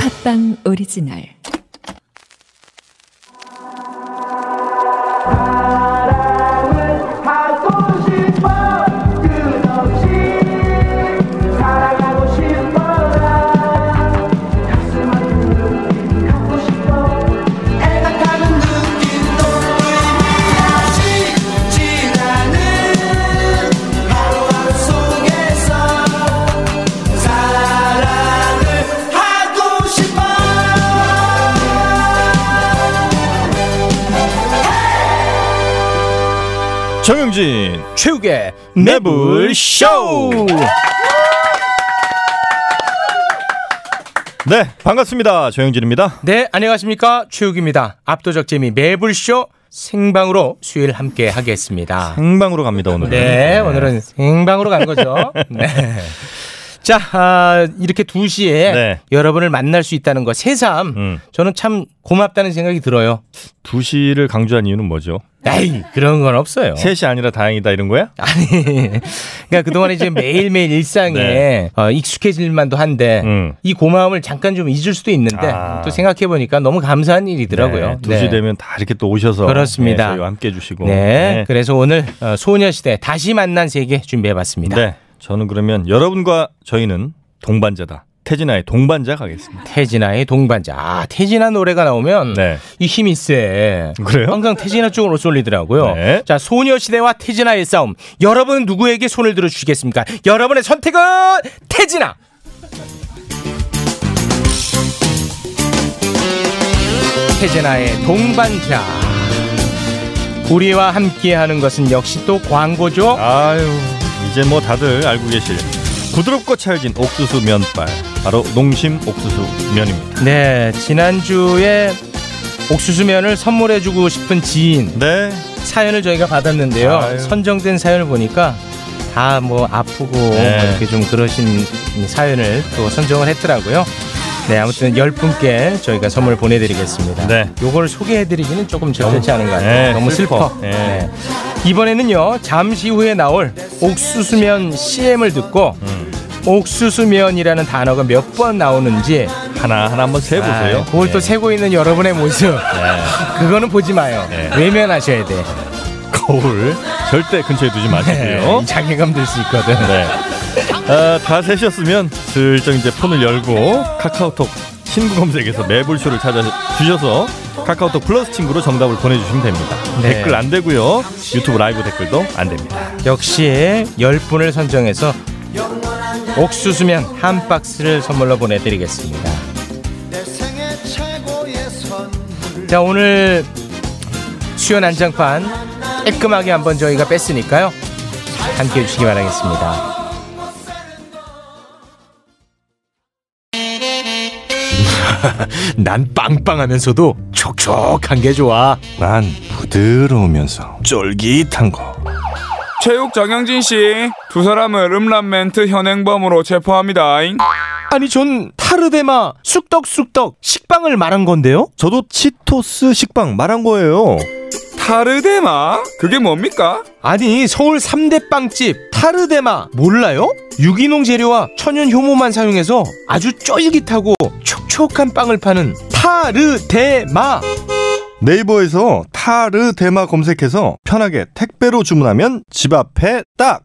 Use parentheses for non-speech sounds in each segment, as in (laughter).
팟빵 오리지널 최욱의 매불쇼 네 반갑습니다 정영진입니다 네, 안녕하십니까. 최욱입니다. 압도적 재미 매불쇼 생방으로 수요일 함께 하겠습니다. 생방으로 갑니다 오늘은 네, 오늘은 생방으로 간 거죠. 네. (laughs) 자, 아, 이렇게 2시에 네. 여러분을 만날 수 있다는 거 새삼 음. 저는 참 고맙다는 생각이 들어요. 2시를 강조한 이유는 뭐죠? 에이, 그런 건 없어요. 3시 아니라 다행이다 이런 거야? 아니, 그러니까 그동안에 이제 매일매일 일상에 네. 어, 익숙해질 만도 한데 음. 이 고마움을 잠깐 좀 잊을 수도 있는데 아. 또 생각해 보니까 너무 감사한 일이더라고요. 네, 2시 되면 다 이렇게 또 오셔서 그렇습니다. 네, 저희와 함께 해 주시고 네, 그래서 오늘 어, 소녀시대 다시 만난 세계 준비해 봤습니다. 네, 저는 그러면 여러분과 저희는 동반자다 태진아의 동반자 가겠습니다 태진아의 동반자. 아, 태진아 노래가 나오면 네. 이 힘이 세. 그래요? 항상 태진아 쪽으로 쏠리더라고요. 네. 자, 소녀시대와 태진아의 싸움. 여러분 누구에게 손을 들어 주시겠습니까? 여러분의 선택은 태진아. 태진아의 동반자. 우리와 함께하는 것은 역시 또 광고죠. 아유 이제 뭐 다들 알고 계실 부드럽고 찰진 옥수수 면발 바로 농심 옥수수 면입니다 네, 지난주에 옥수수 면을 선물해주고 싶은 지인 네 사연을 저희가 받았는데요. 아유. 선정된 사연을 보니까 다 뭐 아프고 네. 뭐 이렇게 좀 그러신 사연을 또 선정을 했더라고요. 네, 아무튼 열 분께 저희가 선물 보내드리겠습니다. 네. 요걸 소개해드리기는 조금 적절치 않은 것 같아요. 네, 너무 슬퍼. 슬퍼. 네. 네. 이번에는요, 잠시 후에 나올 옥수수면 CM을 듣고 음. 옥수수면이라는 단어가 몇 번 나오는지 하나 하나 한번 세보세요 아, 그걸 또 네. 세고 있는 여러분의 모습. (laughs) 그거는 보지 마요. 네. 외면하셔야 돼. 거울 절대 근처에 두지 마시고요 네, 자괴감 들 수 있거든. 네. 아, 다 세셨으면 슬쩍 이제 폰을 열고 카카오톡 친구 검색에서 매불쇼를 찾아주셔서 카카오톡 플러스 친구로 정답을 보내주시면 됩니다. 네. 댓글 안 되고요. 유튜브 라이브 댓글도 안 됩니다. 역시 열 분을 선정해서 옥수수면 한 박스를 선물로 보내드리겠습니다. 자 오늘 수요 난장판 깔끔하게 한번 저희가 뺐으니까요. 함께 해 주시기 바라겠습니다. (laughs) 난 빵빵하면서도 촉촉한 게 좋아. 난 부드러우면서 쫄깃한 거. 체육 정영진 씨 두 사람을 음란 멘트 현행범으로 체포합니다. 아니 전 타르데마 쑥떡쑥떡 식빵을 말한 건데요. 저도 치토스 식빵 말한 거예요. 타르데마? 그게 뭡니까? 아니 서울 3대 빵집 타르데마 몰라요? 유기농 재료와 천연 효모만 사용해서 아주 쫄깃하고 촉 촉한 빵을 파는 타르데마 네이버에서 타르데마 검색해서 편하게 택배로 주문하면 집 앞에 딱.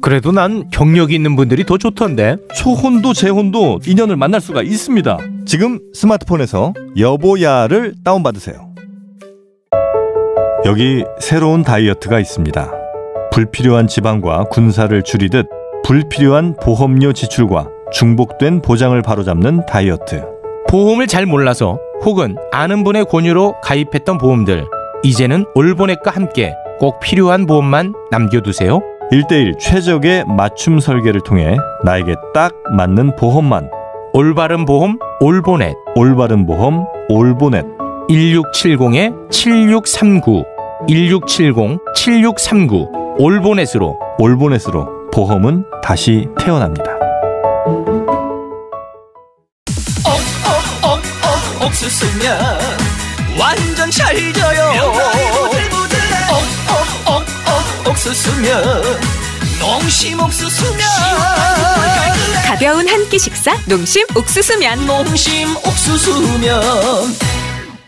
그래도 난 경력이 있는 분들이 더 좋던데 초혼도 재혼도 인연을 만날 수가 있습니다. 지금 스마트폰에서 여보야를 다운받으세요. 여기 새로운 다이어트가 있습니다. 불필요한 지방과 군사를 줄이듯 불필요한 보험료 지출과 중복된 보장을 바로잡는 다이어트. 보험을 잘 몰라서 혹은 아는 분의 권유로 가입했던 보험들 이제는 올보넷과 함께 꼭 필요한 보험만 남겨두세요 1대1 최적의 맞춤 설계를 통해 나에게 딱 맞는 보험만. 올바른 보험 올보넷. 올바른 보험 올보넷. 1670-7639 1670-7639 올보넷으로. 올보넷으로 보험은 다시 태어납니다. 옥수수면 완전 찰져요. 옥옥옥옥 옥수수면 농심 옥수수면. 가벼운 한 끼 식사 농심 옥수수면. 농심 옥수수면.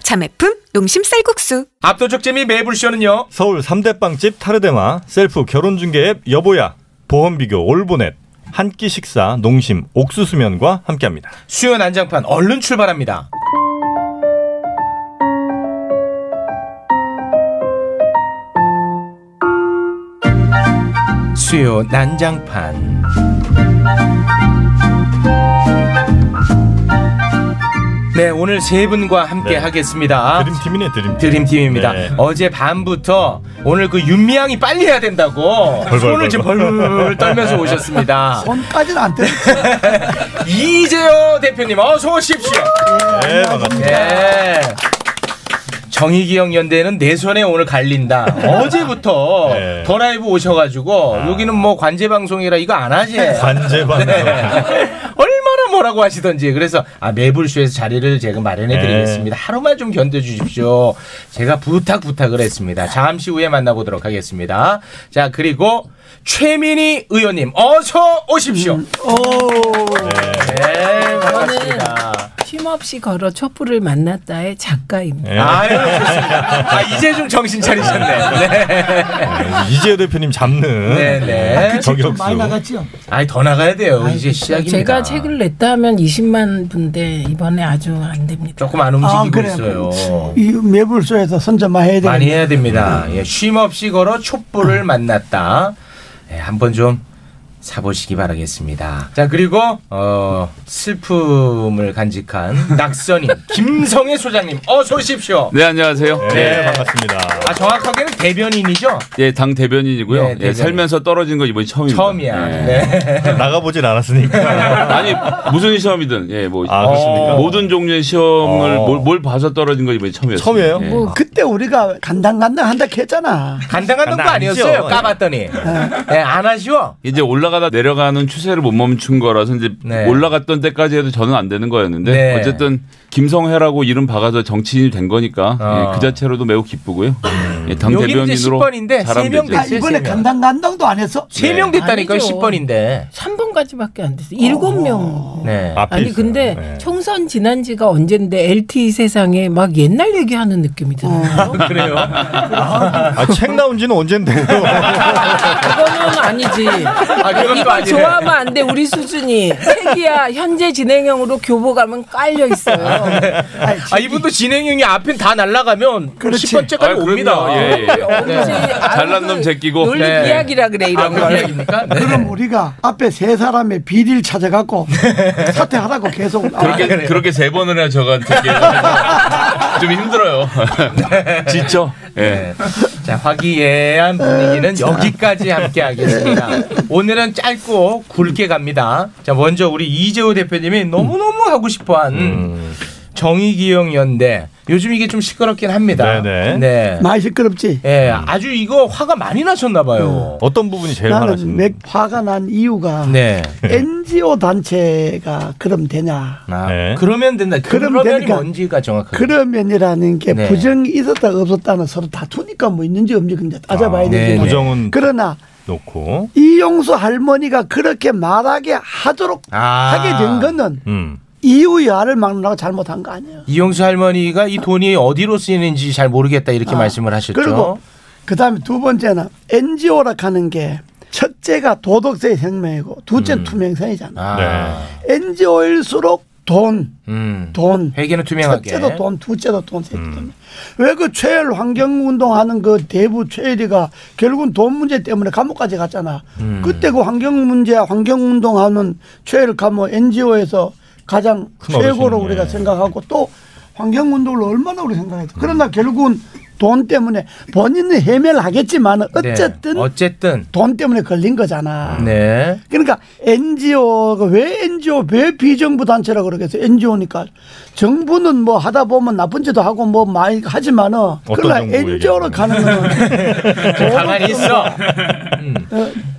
자매품 농심 쌀국수. 압도적 재미 매불쇼는요. 서울 3대 빵집 타르데마 셀프 결혼중개 앱 여보야. 보험 비교 올보넷. 한 끼 식사 농심 옥수수면과 함께합니다. 수요 난장판 얼른 출발합니다 수요 난장판 네 오늘 세 분과 함께 네. 하겠습니다 드림팀이네 드림팀. 드림팀입니다. 네. 어제 밤부터 오늘 그 윤미향이 빨리 해야 된다고 벌벌 손을 지금 벌벌. 벌벌 떨면서 오셨습니다. (laughs) 손까지는 안 돼. (laughs) 이재호 대표님 어서 오십시오. 네 반갑습니다. 네. 정의기억 연대는 내 손에 오늘 갈린다. (laughs) 어제부터 네. 더 라이브 오셔가지고 여기는 뭐 관제 방송이라 이거 안 하지. 관제 방송. 얼마나 뭐라고 하시던지 그래서 아 매불쇼에서 자리를 제가 마련해 드리겠습니다. 하루만 좀 견뎌 주십시오. 제가 부탁 부탁을 했습니다. 잠시 후에 만나보도록 하겠습니다. 자 그리고 최민희 의원님 어서 오십시오. 네 반갑습니다. 쉼없이 걸어 촛불을 만났다의 작가입니다. 네. 아유 좋습니다. 아 이제 좀 정신 차리셨네. 네. 이재호 대표님 잡는 네네. 그책좀 저격수. 많이 나갔죠. 아이 더 나가야 돼요. 이제 시작입니다. 제가 책을 냈다 하면 20만 분데 이번에 아주 안 됩니다. 조금 안 움직이고 아, 그래. 있어요. 이 매불소에서 선점만 해야 되겠네. 많이 해야 됩니다. 예, 쉼 없이 걸어 촛불을 만났다. 예, 한번 좀 사보시기 바라겠습니다. 자 그리고 어, 슬픔을 간직한 낙선인 (laughs) 김성애 소장님 어서 오십시오. 네 안녕하세요. 네 반갑습니다. 아 정확하게는 대변인이죠. 예, 당 대변인이고요. 네, 예, 대변인. 살면서 떨어진 거 이번이 처음입니다. 처음이야. 예. 네. (laughs) 나가보진 않았으니까. (laughs) 아니 무슨 시험이든 예, 뭐아 그렇습니까? 모든 종류의 시험을 어. 뭘, 뭘 봐서 떨어진 거 이번이 처음이었어요. 처음이에요? 예. 뭐 그때 우리가 간당간당 한다 했잖아. 간당간당 거난 아니었어요. 까봤더니 예, 안 하시오. 이제 올라가 다 내려가는 추세를 못 멈춘 거라서 이제 네. 올라갔던 때까지 해도 저는 안 되는 거였는데 네. 어쨌든 김성회라고 이름 박아서 정치인이 된 거니까 어. 예, 그 자체로도 매우 기쁘고요. 예, 당 대변인으로 10번인데 잘하면 세명 되죠. 아, 됐어요. 이번에 세 명. 간당 간당도 안 했어? 세명 됐다니까요. 아니죠. 10번인데. 3 번까지밖에 안 됐어요. 일곱 명. 네. 앞에 아니 있어요. 근데 네. 총선 지난 지가 언젠데 LTE 세상에 막 옛날 얘기하는 느낌이 드네요. 그래요. 아, 책 나온 지는 언젠데요? 그거는 아니지. 아, 이거 아니네. 좋아하면 안 돼. 우리 수준이. 책이야 현재 진행형으로 교보가면 깔려 있어요. 아 이분도 진행형이 앞엔 다 날라가면 그렇지. 10번째까지 아. 옵니다. 예, 예. 언제 잘난 놈 제끼고. 논리 네. 이야기라 그래 아, 이런 걸. 이야기입니까? 네. 그럼 우리가 앞에 세 사람의 비리를 찾아갖고 (laughs) 사퇴하라고 계속 아, 그렇게 그렇게 세 번을 해야 저한테 좀 힘들어요. (laughs) 지쳐. 예. 네. 자 화기애애한 분위기는 여기까지 함께하겠습니다. 오늘은 짧고 굵게 갑니다. 자 먼저 우리 이재호 대표님이 너무 너무 하고 싶어한 음. 정의기억 연대 요즘 이게 좀 시끄럽긴 합니다. 네네. 네. 많이 시끄럽지. 예, 아주 이거 화가 많이 나셨나 봐요. 어떤 부분이 제일 나는? 맥 화가 난 이유가 네. NGO 단체가 그럼 되냐? 아, 네. 그러면 된다. 그럼 그러면이 되니까. 뭔지가 정확하게. 그러면이라는 게 네. 부정이 있었다 없었다는 서로 다투니까 뭐 있는지 없는지 근데 따져봐야 아, 되지. 네. 부정은 그러나 놓고. 이용수 할머니가 그렇게 말하게 하도록 아. 하게 된 거는 음. 이후 여하를 막느라고 잘못한 거 아니에요. 이용수 할머니가 이 돈이 어디로 쓰이는지 잘 모르겠다 이렇게 아, 말씀을 하셨죠. 그리고 그다음에 두 번째는 NGO라 하는 게 첫째가 도덕성의 생명이고 둘째는 투명성이잖아. 아. NGO일수록 돈, 음. 돈. 회계는 투명하게. 첫째도 돈, 둘째도 돈, 셋째도 돈. 왜그 최일 환경운동하는 그 대부 최일이가 결국은 돈 문제 때문에 감옥까지 갔잖아. 음. 그때 그 환경 문제, 환경운동하는 최일 가면 NGO에서 가장 큰 최고로 어르신, 우리가 예. 생각하고 또 환경운동을 얼마나 우리 생각했어. 그러나 결국은 돈 때문에 본인은 해명을 하겠지만 어쨌든 네. 어쨌든 돈 때문에 걸린 거잖아. 네. 그러니까 NGO가 왜 NGO 왜 비정부 단체라 그러겠어? NGO니까 정부는 뭐 하다 보면 나쁜 짓도 하고 뭐 많이 하지만은 그러나 NGO로 가는 거는 가만히 있어.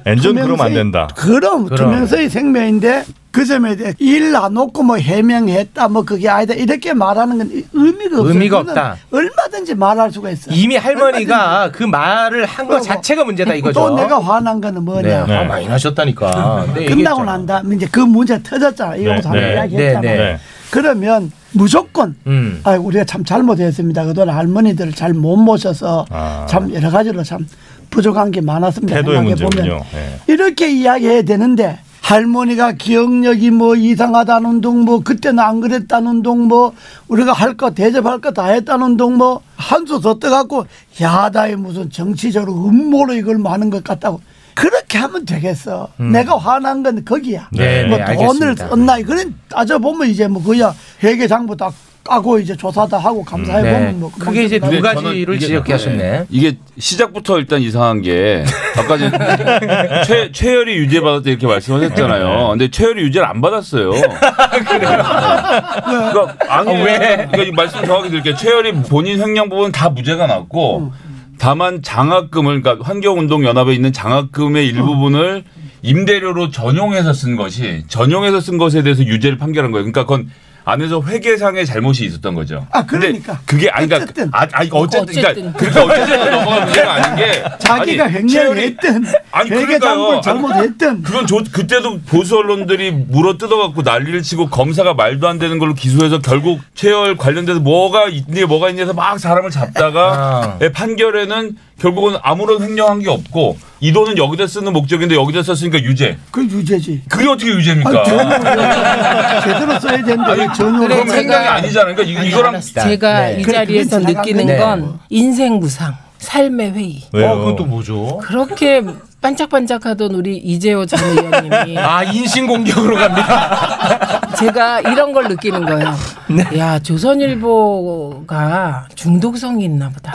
엔전 그러면 안 투명성이- 된다. 그럼 그럼. 투명성의 생명인데 그 점에 대해 일안 놓고 뭐 해명했다 뭐 그게 아니다 이렇게 말하는 건 의미가 없어. 의미가 없다. 얼마든지 말할 수가 있어. 이미 할머니가 그 말을 한 것 자체가 문제다 이거죠. 또 내가 화난 거는 뭐냐? 네, 화 많이 나셨다니까. 네, 끝나고. 난 다음에 이제 그 문제 터졌잖아. 네, 네, 네, 이야기했잖아. 네, 네. 그러면 무조건 음. 아 우리가 참 잘못했습니다. 그동안 할머니들을 잘 못 모셔서 아. 참 여러 가지로 참 부족한 게 많았습니다. 태도의 문제군요. 보면 네. 이렇게 이야기해야 되는데 할머니가 기억력이 뭐 이상하다는 둥 뭐 그때는 안 그랬다는 둥 뭐 우리가 할 거 대접할 거 다 했다는 둥 뭐 한수 더 떠갖고 야다에 무슨 정치적으로 음모로 이걸 뭐 하는 것 같다고 그렇게 하면 되겠어. 내가 화난 건 거기야. 네, 뭐 네, 돈을. 썼나 그런 따져보면 이제 뭐 그야 회계장부 다 까고 이제 조사 다 하고 감사해 네. 보면 뭐 그게 이제 두 가지를 이게- 지적하셨네. 네. 이게 시작부터 일단 이상한 게 아까 전에 (laughs) 최, 최열이 유죄 받았다 이렇게 말씀하셨잖아요. 근데 최열이 유죄를 안 받았어요. (laughs) 그러니까 아니 왜? 그러니까 이 말씀 정확히 드릴게요. 최열이 본인 횡령 부분 다 무죄가 났고 다만 장학금을 그러니까 환경운동연합에 있는 장학금의 일부분을 임대료로 전용해서 쓴 것이 전용해서 쓴 것에 대해서 유죄를 판결한 거예요. 그러니까 그건 안에서 회계상의 잘못이 있었던 거죠. 아, 그러니까. 그게 아니 그러니까 어쨌든. 아, 아니 어쨌든 어쨌든. 그러니까 어쨌든 넘어갈 문제가 아닌 게 자기가 아니, 횡령을 최열이- 했든 아니 회계장부를 그러니까요. 잘못했든 그건 조- 그때도 보수 언론들이 물어 뜯어갖고 난리를 치고 검사가 말도 안 되는 걸로 기소해서 결국 최열 관련돼서 뭐가 있니 뭐가 있니 해서 막 사람을 잡다가 아. 예, 판결에는 결국은 아무런 횡령한 게 없고 이 돈은 여기다 쓰는 목적인데 여기다 썼으니까 유죄. 그 유죄지. 그게 어떻게 유죄입니까? 아니, (laughs) 제대로 써야 되는데 왜 전혀 그래, 제가- 횡령이 아니잖아요. 그러니까 이- 이거랑 알았습니다. 제가 네. 이 자리에서 그건 느끼는 네. 건 인생 무상, 삶의 회의. 왜요? 어, 그건 또 뭐죠? 그렇게 반짝반짝하던 우리 이재호 전 의원님이 아, 인신 공격으로 갑니다. (laughs) 제가 이런 걸 느끼는 거예요. 네. 야 조선일보가 중독성이 있나 보다.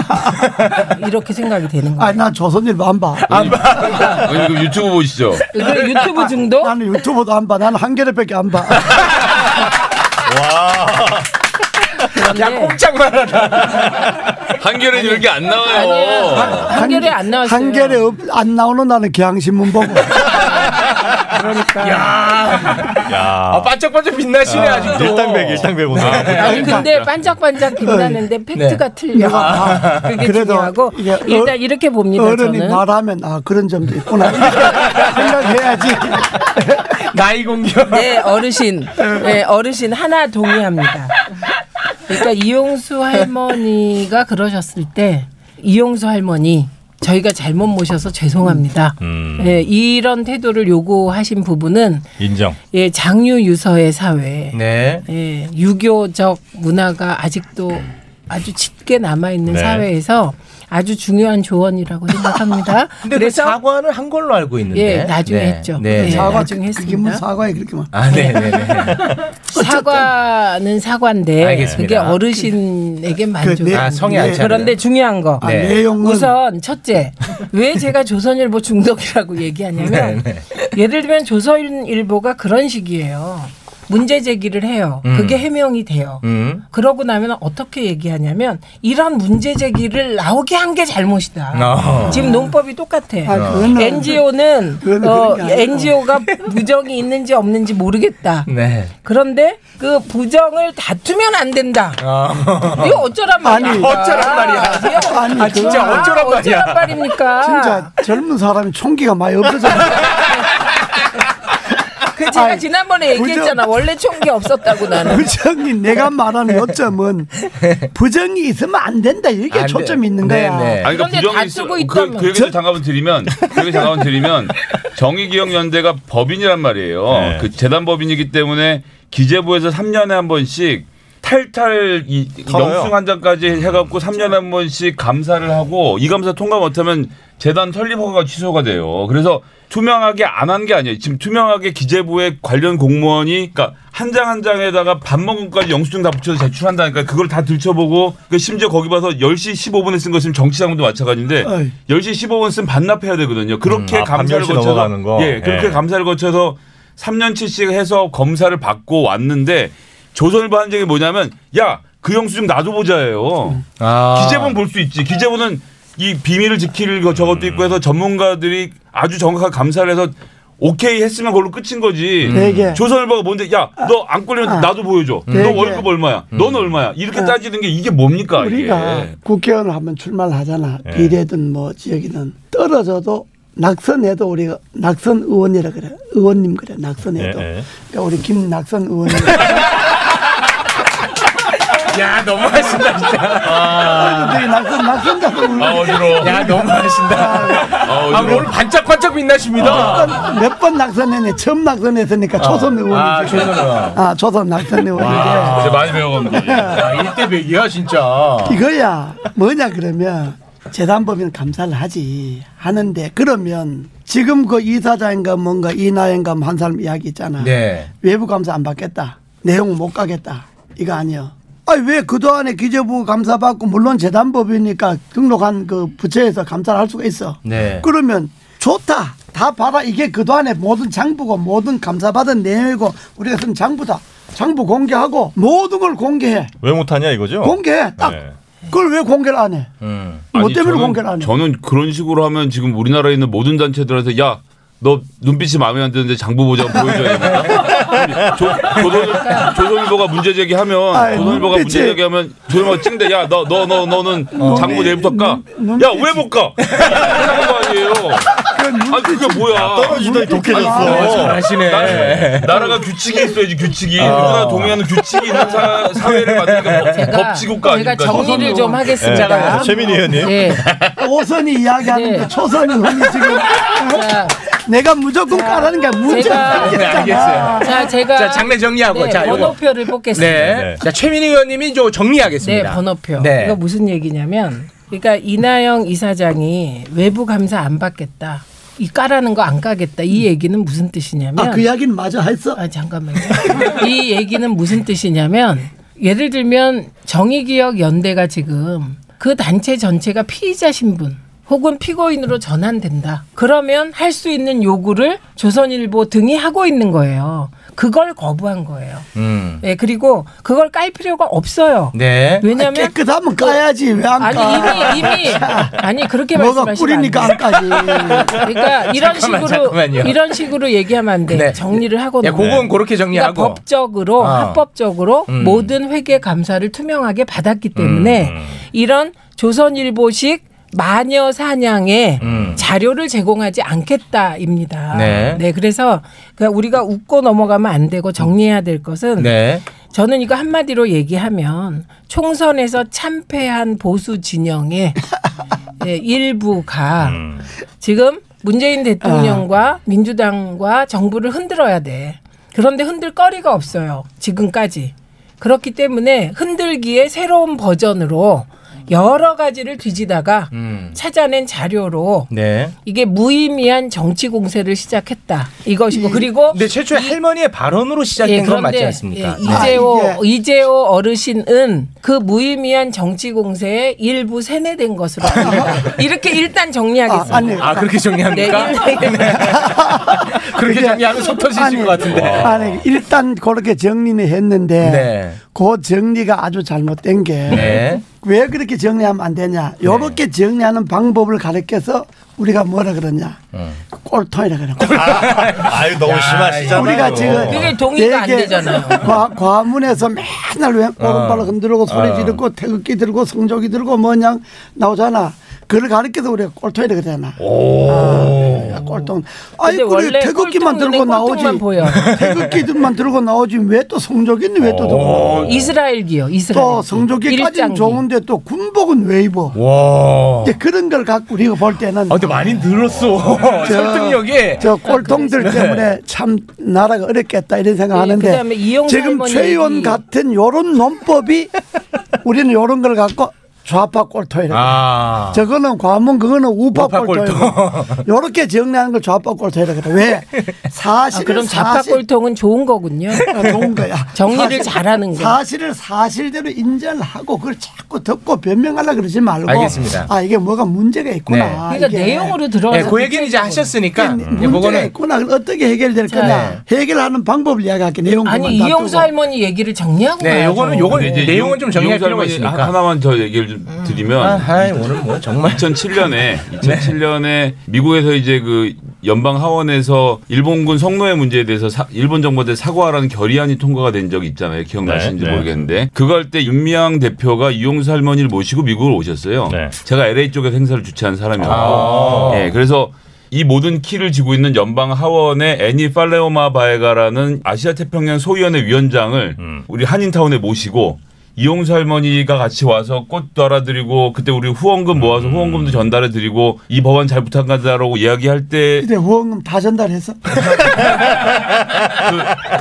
이렇게 생각이 되는 거예요. 아니 나 조선일보 안 봐. 아니, 그 유튜브 보시죠. 그 유튜브 중독? 나는 유튜브도 안 봐. 나는 한겨레밖에 안 봐. (laughs) 야, 꼼짝만 하다. 한겨레는 이렇게 안 아니야. 나와요. 한- 한겨레 안 나왔어요. 없- 안 나오는 나는 경향신문 보고. 아, 야. 반짝반짝 빛나시네, 아직도. 일당백 일당백 오늘. 아니 근데 반짝반짝 빛나는데 팩트가 틀려. 내가 그게 그래도 중요하고 이게 일단 어- 이렇게 봅니다. 어른이 저는 말하면 아 그런 점도 있구나 (laughs) 생각해야지. 나이 공격. 네 어르신, 네 어르신 하나 동의합니다. 그러니까 이용수 할머니가 그러셨을 때 이용수 할머니 저희가 잘못 모셔서 죄송합니다. 음. 예, 이런 태도를 요구하신 부분은 인정. 예, 장유 유서의 사회, 네. 예, 유교적 문화가 아직도 아주 짙게 남아 있는 네. 사회에서 아주 중요한 조언이라고 생각합니다. (laughs) 근데 그 사과는 한 걸로 알고 있는데. 예, 나중에 네. 했죠. 네. 예. 사과 나중에 그게 뭐 했습니다. 사과에 그렇게만. 아, 네, 네, 네. (laughs) 사과는 사과인데 알겠습니다. 그게 어르신에게 만족. 네, 아, 성이 네. 안 차네요. 그런데 중요한 거. 아, 네. 내용은 우선 첫째 왜 제가 조선일보 중독이라고 얘기하냐면 네, 예를 들면 조선일보가 그런 식이에요. 문제 제기를 해요. 음. 그게 해명이 돼요. 음. 그러고 나면 어떻게 얘기하냐면 이런 문제 제기를 나오게 한 게 잘못이다. 어. 지금 농법이 똑같아. 아, NGO는 어. NGO가 부정이 있는지 없는지 모르겠다. 네. 그런데 그 부정을 다투면 안 된다. 이거 어쩌란 말이야. 아니, 어쩌란 말이야. 이거 아니 아, 진짜 어쩌란 말이야. 어쩌란 말입니까? 진짜 젊은 사람이 총기가 많이 없어졌네. (laughs) 그 제가 아니, 지난번에 얘기했잖아. 원래 총기 없었다고 나는. (laughs) 부정이 내가 말하는 요점은 부정이 있으면 안 된다 이게 안 돼. 초점이 있는 네, 거야. 네. 아니, 그러니까 부정이 있어. 그, 있다면. 그 얘기를 잠깐만 드리면, 그 얘기 잠깐만 드리면, 정의기억연대가 법인이란 말이에요. 네. 그 재단법인이기 때문에 기재부에서 3년에 한 번씩 탈탈 이. 영수증 한 장까지 해갖고 3년에 한 번씩 감사를 하고 이 감사 통과 못하면 재단 설립 허가가 취소가 돼요. 그래서 투명하게 안 한 게 아니에요. 지금 투명하게 기재부의 관련 공무원이 그러니까 한 장 한 장에다가 밥 먹은 것까지 영수증 다 붙여서 제출한다니까 그걸 다 들춰보고 그 심지어 거기 봐서 10시 15분에 쓴거 지금 정치자금도 마찬가지인데 어이. 10시 15분 쓰면 반납해야 되거든요. 그렇게 음, 아, 감사를 밤 10시 거쳐서? 예, 그렇게 예. 감사를 거쳐서 3년치씩 해서 검사를 받고 왔는데 조선일보 한 적이 뭐냐면 야 그 영수증 나도 보자예요. 아. 기재부는 볼수 있지. 기재부는 이 비밀을 지킬 거 저것도 있고 해서 전문가들이 아주 정확하게 감사를 해서 오케이 했으면 그걸로 끝인 거지. 되게 조선일보가 뭔데 야 너 안 꼴리면 아. 나도 보여줘. 너 되게. 월급 얼마야? 넌 얼마야? 이렇게 아. 따지는 게 이게 뭡니까 우리가 이게. 국회의원을 한번 출마를 하잖아. 예. 비례든 뭐 지역이든 떨어져도 낙선해도 우리 가 낙선 의원이라 그래. 의원님 그래. 낙선해도. 예, 예. 그러니까 우리 김낙선 의원님. (laughs) 야 너무하신다 진짜. 되게 낙선 낙선자도 아 어지러워. 야 너무하신다. 아아 어지러워. 오늘 반짝반짝 빛나십니다. 몇 번 낙선했네. 처음 낙선했으니까 초선 의원이지. 아, 초선 의원. 아, 초선 낙선 의원인데. 이제 많이 배워갑니다. (laughs) 아, 일대백이야 진짜. 이거야 뭐냐 그러면 재단법인 감사를 하지 하는데 그러면 지금 그 이사장인가 뭔가 이나영가 한 사람 이야기 있잖아. 네. 외부 감사 안 받겠다. 내용 못 가겠다. 이거 아니요. 아니 왜 그동안에 기재부 감사 받고 물론 재단법이니까 등록한 그 부처에서 감사를 할 수가 있어. 네. 그러면 좋다. 다 봐라. 이게 그동안에 모든 장부고 모든 감사받은 내용이고 우리가 쓴 장부다. 장부 공개하고 모든 걸 공개해. 왜 못하냐 이거죠? 공개해. 딱. 네. 그걸 왜 공개를 안 해? 음. 뭐 아니, 때문에 저는- 공개를 안 해? 저는 그런 식으로 하면 지금 우리나라에 있는 모든 단체들한테 야. 너 눈빛이 마음에 안 드는데 장부 보자 보여줘야? 조, 조선, 조선 일보가 문제 제기하면 아이, 조선일보가 눈빛이- 문제 제기하면 조선일보가 찡대 야너 너 너 너, 는 장부 내일부터 까. 눈- 야왜 못 가? (laughs) 이러는 거 아니에요. 아 그게 뭐야? 떨어지더니 독해졌어. 잘하시네. 나라가 규칙이 있어야지 규칙이 누구나 동의하는 규칙이 있는 사, 사회를 만드니까 법, 제가 법치국가 제가 아닙니까? 정리를 좀 네. 하겠습니다. 최민희 의원님. 네. 오선이 이야기하는데 네. 초선이 흔히 지금 자, 내가 무조건 까라는 게 문제가 제가- 네, 알겠어요. 자, 제가 자 장례 정리하고 네, 자 요거. 번호표를 뽑겠습니다. 네. 네. 자 최민희 의원님이 저 네, 정리하겠습니다. 번호표. 네. 이거 무슨 얘기냐면, 그러니까 이나영 이사장이 외부 감사 안 받겠다. 이 까라는 거 안 까겠다. 이 얘기는 무슨 뜻이냐면, 아, 그 이야기는 맞아 했어. 아 잠깐만요. 이 얘기는 무슨 뜻이냐면 예를 들면 정의기억 연대가 지금 그 단체 전체가 피의자 신분 혹은 피고인으로 전환된다. 그러면 할 수 있는 요구를 조선일보 등이 하고 있는 거예요. 그걸 거부한 거예요. 음. 네, 그리고 그걸 깔 필요가 없어요. 네. 왜냐면 깨끗하면 까야지 왜안 아니 까? 이미 이미 (laughs) 아니 그렇게 뭐가 말씀하시면 꿀이니까. 안 까지. 그러니까 이런 잠깐만, 식으로 잠깐만요. 이런 식으로 얘기하면 안 돼. 네. 정리를 하고 야, 넘어가요. 그건 그렇게 그러니까 정리하고. 법적으로 어. 합법적으로 음. 모든 회계 감사를 투명하게 받았기 때문에 음. 이런 조선일보식 마녀 사냥의 음. 자료를 제공하지 않겠다입니다. 네. 그래서 그러니까 우리가 웃고 넘어가면 안 되고 정리해야 될 것은 네. 저는 이거 한마디로 얘기하면 총선에서 참패한 보수 진영의 예, (laughs) 일부가 음. 지금 문재인 대통령과 민주당과 정부를 흔들어야 돼. 그런데 흔들 거리가 없어요. 지금까지. 그렇기 때문에 흔들기에 새로운 버전으로 여러 가지를 뒤지다가 음. 찾아낸 자료로 네. 이게 무의미한 정치 공세를 시작했다. 이것이고 그리고 근데 최초에 할머니의 발언으로 시작된 건 맞지 않습니까? 예, 이재호 아, 이재호 어르신은 그 무의미한 정치 공세에 일부 세뇌된 것으로. (laughs) 이렇게 일단 정리하겠습니다. 아, 아니, 아 그렇게 정리합니까? 네, 일- 그렇게 정리하면 속 터지실 것 같은데. 아니 일단 그렇게 정리는 했는데 네. 그 정리가 아주 잘못된 게왜 네. 그렇게 정리하면 안 되냐? 요렇게 정리하는 방법을 가르쳐서 우리가 뭐라 그러냐? 꼴통이라 그래. 아유 너무 심하시잖아요. 우리가 지금 그게 동의가 안 되잖아요. 과, 과문에서 맨날 왜 오른발을 흔들고 소리 어. 지르고 태극기 들고 성조기 들고 뭐냐 나오잖아. 그걸 가르쳐서 우리가 꼴통이라 그러잖아. 아, 꼴통. 아니 그래 태극기만 들고 나오지. 보여. (laughs) 태극기들만 들고 나오지 왜 또 성조기는 왜 또 들고? 이스라엘기요. 이스라엘. 또 성조기까지는. 좋은데 또 군복은 왜 입어? 와. 이제 그런 걸 갖고 우리가 볼 때는 아, 근데 많이 늘었어. (laughs) 설득력이. 저 꼴통들 때문에 참 나라가 어렵겠다 이런 생각하는데 예, 지금 최 의원 얘기. 같은 요런 논법이 우리는 요런 걸 갖고 좌파 꼴통이라. 아. 저거는 과문 그거는 우파 우파 꼴통이고 (laughs) 요렇게 정리하는 걸 좌파 꼴통이라 그래. 왜? 아, 사실을 그럼 좌파 사실 꼴통은 좋은 거군요. 아, 좋은 거야. (laughs) 정리를 사실- 잘하는 거. 사실을 사실대로 인정을 하고 그걸 자꾸 듣고 변명하려 그러지 말고. 알겠습니다. 아 이게 뭐가 문제가 있구나. 네. 그러니까 이게. 내용으로 들어가서 네, 그 얘기는 이제 하셨으니까 이제 문제가 그거는 있구나. 그걸 어떻게 해결될 거냐. 해결하는 방법을 이야기할게. 내용 아니. 이용수 할머니 얘기를 정리하고 네, 가야죠. 요거는 요건 이제 내용은 좀 정리할 필요가 있으니까. 하나만 더 얘기를 좀 드리면 아, 오늘 뭐 정말 2007년에 2007년에 (laughs) 미국에서 이제 그 연방 하원에서 일본군 성노예 문제에 대해서 사- 일본 정부한테 사과하라는 결의안이 통과가 된 적이 있잖아요. 기억나시는지 네, 네. 모르겠는데 그거 할때 윤미향 대표가 이용수 할머니를 모시고 미국을 오셨어요. 네. 제가 LA 쪽에서 행사를 주최한 사람이었고, 아. 예, 그래서 이 모든 키를 쥐고 있는 연방 하원의 애니 팔레오마 바에가라는 아시아 태평양 소위원회 위원장을 음. 우리 한인타운에 모시고 이용수 할머니가 같이 와서 꽃 달아드리고 그때 우리 후원금 모아서 후원금도 전달해드리고 이 법안 잘 부탁한다라고 이야기할 때 이제 후원금 다 전달해서 (laughs)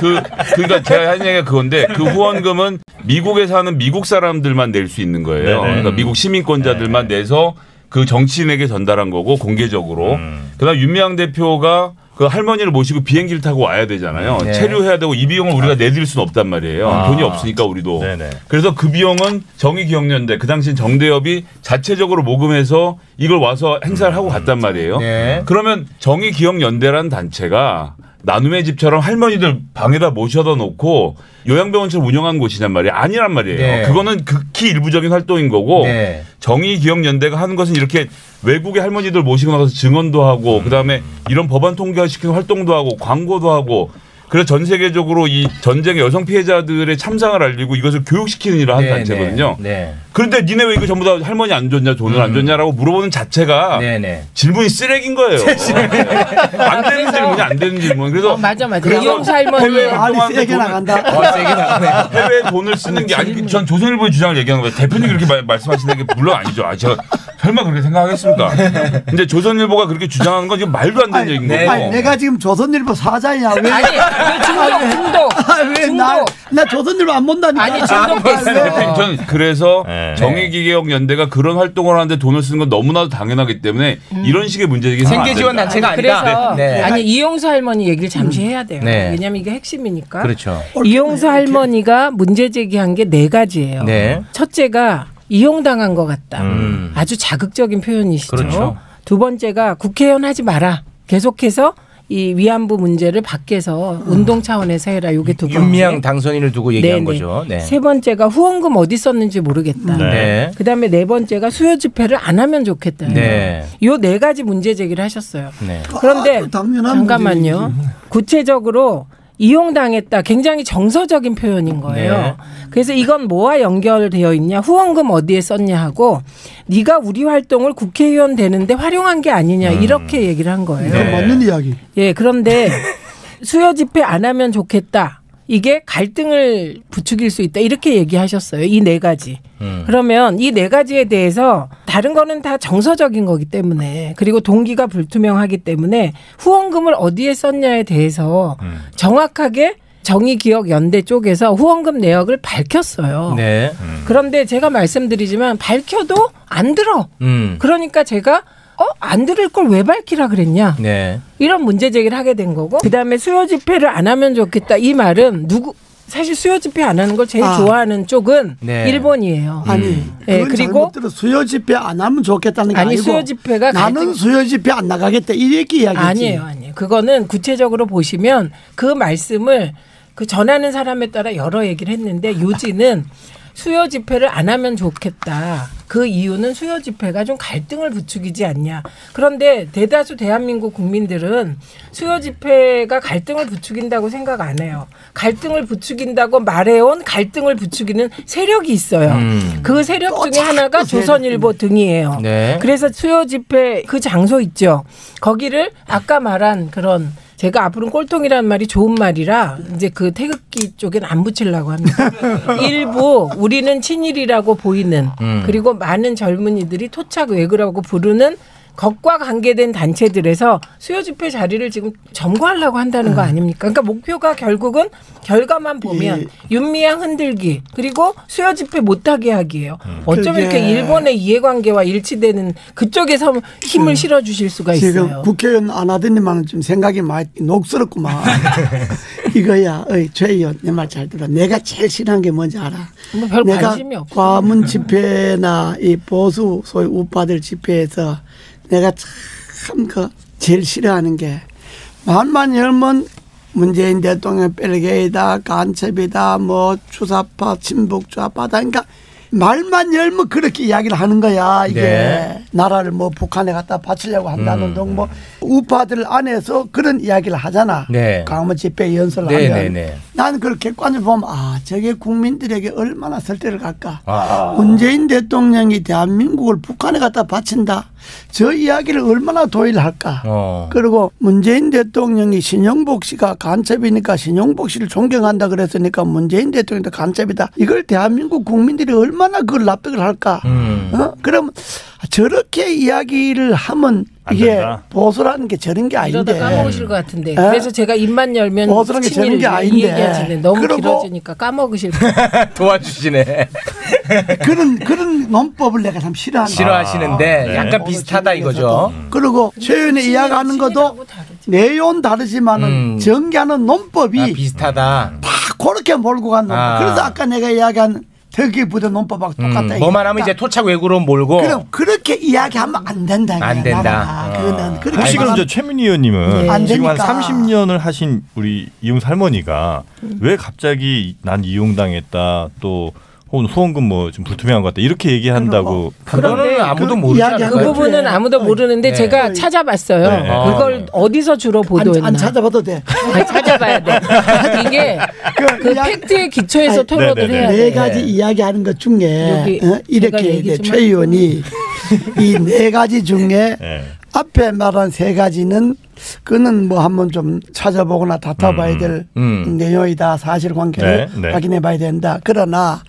그, 그, 그러니까 제가 한 얘기가 그건데 그 후원금은 미국에 사는 미국 사람들만 낼 수 있는 거예요. 네네. 그러니까 미국 시민권자들만 내서 그 정치인에게 전달한 거고 공개적으로. 음. 그다음 윤미향 대표가 그 할머니를 모시고 비행기를 타고 와야 되잖아요. 네. 체류해야 되고 이 비용을 우리가 내드릴 수는 없단 말이에요. 아. 돈이 없으니까 우리도. 네네. 그래서 그 비용은 정의기억연대 그 당시 정대협이 자체적으로 모금해서 이걸 와서 행사를 하고 갔단 말이에요. 네. 그러면 정의기억연대라는 단체가 나눔의 집처럼 할머니들 방에다 모셔다 놓고 요양병원처럼 운영한 곳이란 말이에요. 아니란 말이에요. 네. 그거는 극히 일부적인 활동인 거고 네. 정의기억연대가 하는 것은 이렇게 외국의 할머니들 모시고 나가서 증언도 하고 그다음에 이런 법안 통과시키는 활동도 하고 광고도 하고 그래서 전 세계적으로 이 전쟁의 여성 피해자들의 참상을 알리고 이것을 교육시키는 일을 하는 네, 단체거든요. 네. 네. 그런데 니네 왜 이거 전부 다 할머니 안 줬냐 돈을 안 줬냐라고 물어보는 자체가 네, 네. 질문이 쓰레기인 거예요. (laughs) 안 되는 질문이 안 되는 질문. 그래서 어, 맞아 맞아. 이용수 할머니 아니 세게 돈을- 나간다. (laughs) 와, 세게 나가네. 해외 돈을 쓰는 게 아니 전 조선일보의 주장을 얘기하는 거예요. 대표님 그렇게 말, 말씀하시는 게 물론 아니죠. 아, 제가 설마 그렇게 생각하겠습니까? (laughs) 근데 조선일보가 그렇게 주장하는 건 지금 말도 안 되는 아니, 얘기인 네. 거고. 아니, 내가 지금 조선일보 사장이야. 왜? 아니 그 중독 중독 아, 왜 나, 중독. 나 조선일보 안 본다니까. 아니, 중독됐어. 아, 저는 그래서 네. 정의기억연대가 그런 활동을 하는데 돈을 쓰는 건 너무나도 당연하기 때문에 이런 식의 문제제기는 하면 안 생계 지원 된다. 단체가 아니, 아니다. 그래서 네. 아니 이용수 할머니 얘기를 잠시 해야 돼요. 네. 왜냐면 이게 핵심이니까. 그렇죠. 이용수 할머니가 문제 제기한 게 네 가지예요. 네. 첫째가 이용당한 것 같다. 음. 아주 자극적인 표현이시죠. 그렇죠. 두 번째가 국회의원 하지 마라. 계속해서 이 위안부 문제를 밖에서 운동 차원에서 해라. 요게 두 번째. 윤미향 당선인을 두고 얘기한 네네. 거죠. 네. 세 번째가 후원금 어디 썼는지 모르겠다. 네. 네. 그다음에 네 번째가 수요 집회를 안 하면 좋겠다. 네. 요네 가지 문제 제기를 하셨어요. 네. 그런데 아, 당연한 잠깐만요. 구체적으로 이용당했다. 굉장히 정서적인 표현인 거예요. 네. 그래서 이건 뭐와 연결되어 있냐? 후원금 어디에 썼냐 하고 네가 우리 활동을 국회의원 되는데 활용한 게 아니냐 이렇게 얘기를 한 거예요. 그건 맞는 이야기. 예, 그런데 수요 집회 안 하면 좋겠다. 이게 갈등을 부추길 수 있다. 이렇게 얘기하셨어요. 이 네 가지. 그러면 이 네 가지에 대해서 다른 거는 다 정서적인 거기 때문에 그리고 동기가 불투명하기 때문에 후원금을 어디에 썼냐에 대해서 정확하게 정의기억연대 쪽에서 후원금 내역을 밝혔어요. 네. 그런데 제가 말씀드리지만 밝혀도 안 들어. 음. 그러니까 제가 어? 안 들을 걸 왜 밝히라 그랬냐? 네. 이런 문제 제기를 하게 된 거고 그다음에 수요 집회를 안 하면 좋겠다 이 말은 누구 사실 수요 집회 안 하는 걸 제일 아. 좋아하는 쪽은 네. 일본이에요. 아니, 예, 그건 그리고 수요 집회 안 하면 좋겠다는 게 아니, 아니고 수요 집회가 나는 갈등- 수요 집회 안 나가겠다 이렇게 이야기했지. 아니에요, 아니에요. 그거는 구체적으로 보시면 그 말씀을 그 전하는 사람에 따라 여러 얘기를 했는데 요지는 수요 집회를 안 하면 좋겠다. 그 이유는 수요 집회가 좀 갈등을 부추기지 않냐. 그런데 대다수 대한민국 국민들은 수요 집회가 갈등을 부추긴다고 생각 안 해요. 갈등을 부추긴다고 말해온 갈등을 부추기는 세력이 있어요. 음. 그 세력 중에 하나가 조선일보 등이에요. 네. 그래서 수요 집회 그 장소 있죠. 거기를 아까 말한 그런 제가 앞으로는 꼴통이라는 말이 좋은 말이라 이제 그 태극기 쪽엔 안 붙이려고 합니다. (laughs) 일부 우리는 친일이라고 보이는 음. 그리고 많은 젊은이들이 토착 외교라고 부르는 것과 관계된 단체들에서 수요 집회 자리를 지금 점거하려고 한다는 거 아닙니까? 그러니까 목표가 결국은 결과만 보면 예. 윤미향 흔들기 그리고 수요 집회 못하게 하기예요. 음. 어쩌면 이렇게 일본의 이해관계와 일치되는 그쪽에서 힘을 실어 주실 수가 지금 있어요. 국회의원 안 하더니만 좀 생각이 많이 녹슬었구만. (laughs) 이거야, 어이, 최 의원, 내 말 잘 들어. 내가 제일 싫어하는 게 뭔지 알아? 뭐별 내가 관심이 없어. 과문 (laughs) 집회나 이 보수 소위 우파들 집회에서 내가 참 그 제일 싫어하는 게 말만 열면 문재인 대통령 뺄게이다 간첩이다 뭐 주사파 친북 좌파다 그러니까 말만 열면 그렇게 이야기를 하는 거야 이게 네. 나라를 뭐 북한에 갖다 바치려고 한다는 음. 등뭐 우파들 안에서 그런 이야기를 하잖아 네. 강원 집회 연설을 네, 하면 네, 네. 나는 그걸 객관적으로 보면 아 저게 국민들에게 얼마나 설득을 갈까 아. 문재인 대통령이 대한민국을 북한에 갖다 바친다 저 이야기를 얼마나 도의를 할까 어. 그리고 문재인 대통령이 신영복 씨가 간첩이니까 신영복 씨를 존경한다 그랬으니까 문재인 대통령도 간첩이다 이걸 대한민국 국민들이 얼마나 그걸 납득을 할까 음. 어? 그럼 저렇게 이야기를 하면 안 이게 된다. 보수라는 게 저런 게 이러다 아닌데 까먹으실 것 같은데. 에? 그래서 제가 입만 열면 어수선한 게 되는 게이 아닌데. 얘기하시네. 너무 그리고- 길어지니까 까먹으실 것. (laughs) 도와주시네. 그런 그런 논법을 내가 참 싫어한다. 싫어하시는데 네. 약간 비슷하다 이거죠. 그리고 최연의 이야기하는 것도. 내용은 다르지만은 음. 전개하는 논법이 아, 비슷하다. 다 그렇게 몰고 간 논법. 아. 그래서 아까 내가 이야기한 특이 부대 논법하고 음, 똑같다. 뭐만 하면. 이제 토착 외구로 몰고. 그럼 그렇게 이야기하면 안 된다. 안 된다. 그거는 그렇게 혹시 그럼 저 최민희 의원님은 네. 안 지금 한 되니까. 30년을 하신 우리 이용수 할머니가 왜 갑자기 난 이용당했다 또 혹은 소원금 뭐 좀 불투명한 것 같다 이렇게 얘기한다고 그거는 아무도 그 모르지 이야기하는 그 않을까요? 부분은 아무도 네. 모르는데 네. 제가 찾아봤어요. 네. 그걸 어디서 주로 안, 보도했나? 안 찾아봐도 돼. 아니, 찾아봐야 돼. (laughs) 이게 그 그 이야기- 팩트에 기초해서 아니, 토론을 네네네. 해야 네 돼. 가지 이야기하는 것 중에 여기 어, 이렇게 제가 해야 얘기 돼. 좀최 의원이 이 네 가지 중에 (laughs) 네. 앞에 말한 세 가지는 그는 뭐 한번 좀 찾아보거나 다퉈봐야 될 음. 내용이다. 사실관계를 네, 네. 확인해봐야 된다. 그러나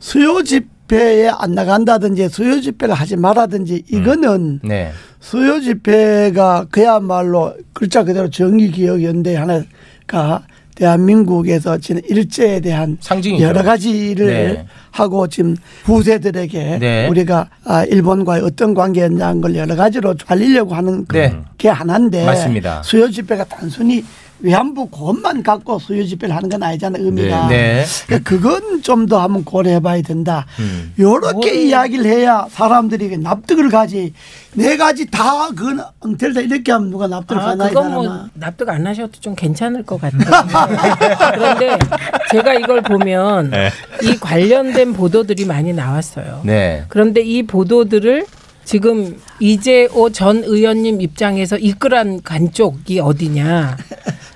수요 집회에 안 나간다든지 수요 집회를 하지 말라든지 이거는 네. 수요 집회가 그야말로 글자 그대로 정의기억연대 하나가 대한민국에서 지금 일제에 대한 상징이죠. 여러 가지를 네. 하고 지금 후세들에게 네. 우리가 아, 일본과의 어떤 관계였냐는 걸 여러 가지로 알리려고 하는 네. 게 하나인데 맞습니다. 수요 집회가 단순히 위안부 그것만 갖고 수요 집회를 하는 건 아니잖아요 의미가 네. 그러니까 그건 좀 더 한번 고려해봐야 된다. 음. 요렇게 이야기를 해야 사람들이 납득을 가지. 네 가지 다 그건 엉터리 다 이렇게 하면 누가 납득을 아, 가나 이 그건 뭐. 납득 안 하셔도 좀 괜찮을 것 같아요. (laughs) 그런데 제가 이걸 보면 네. 이 관련된 보도들이 많이 나왔어요. 네. 그런데 이 보도들을 지금 이재호 전 의원님 입장에서 이끌어간 간 쪽이 어디냐?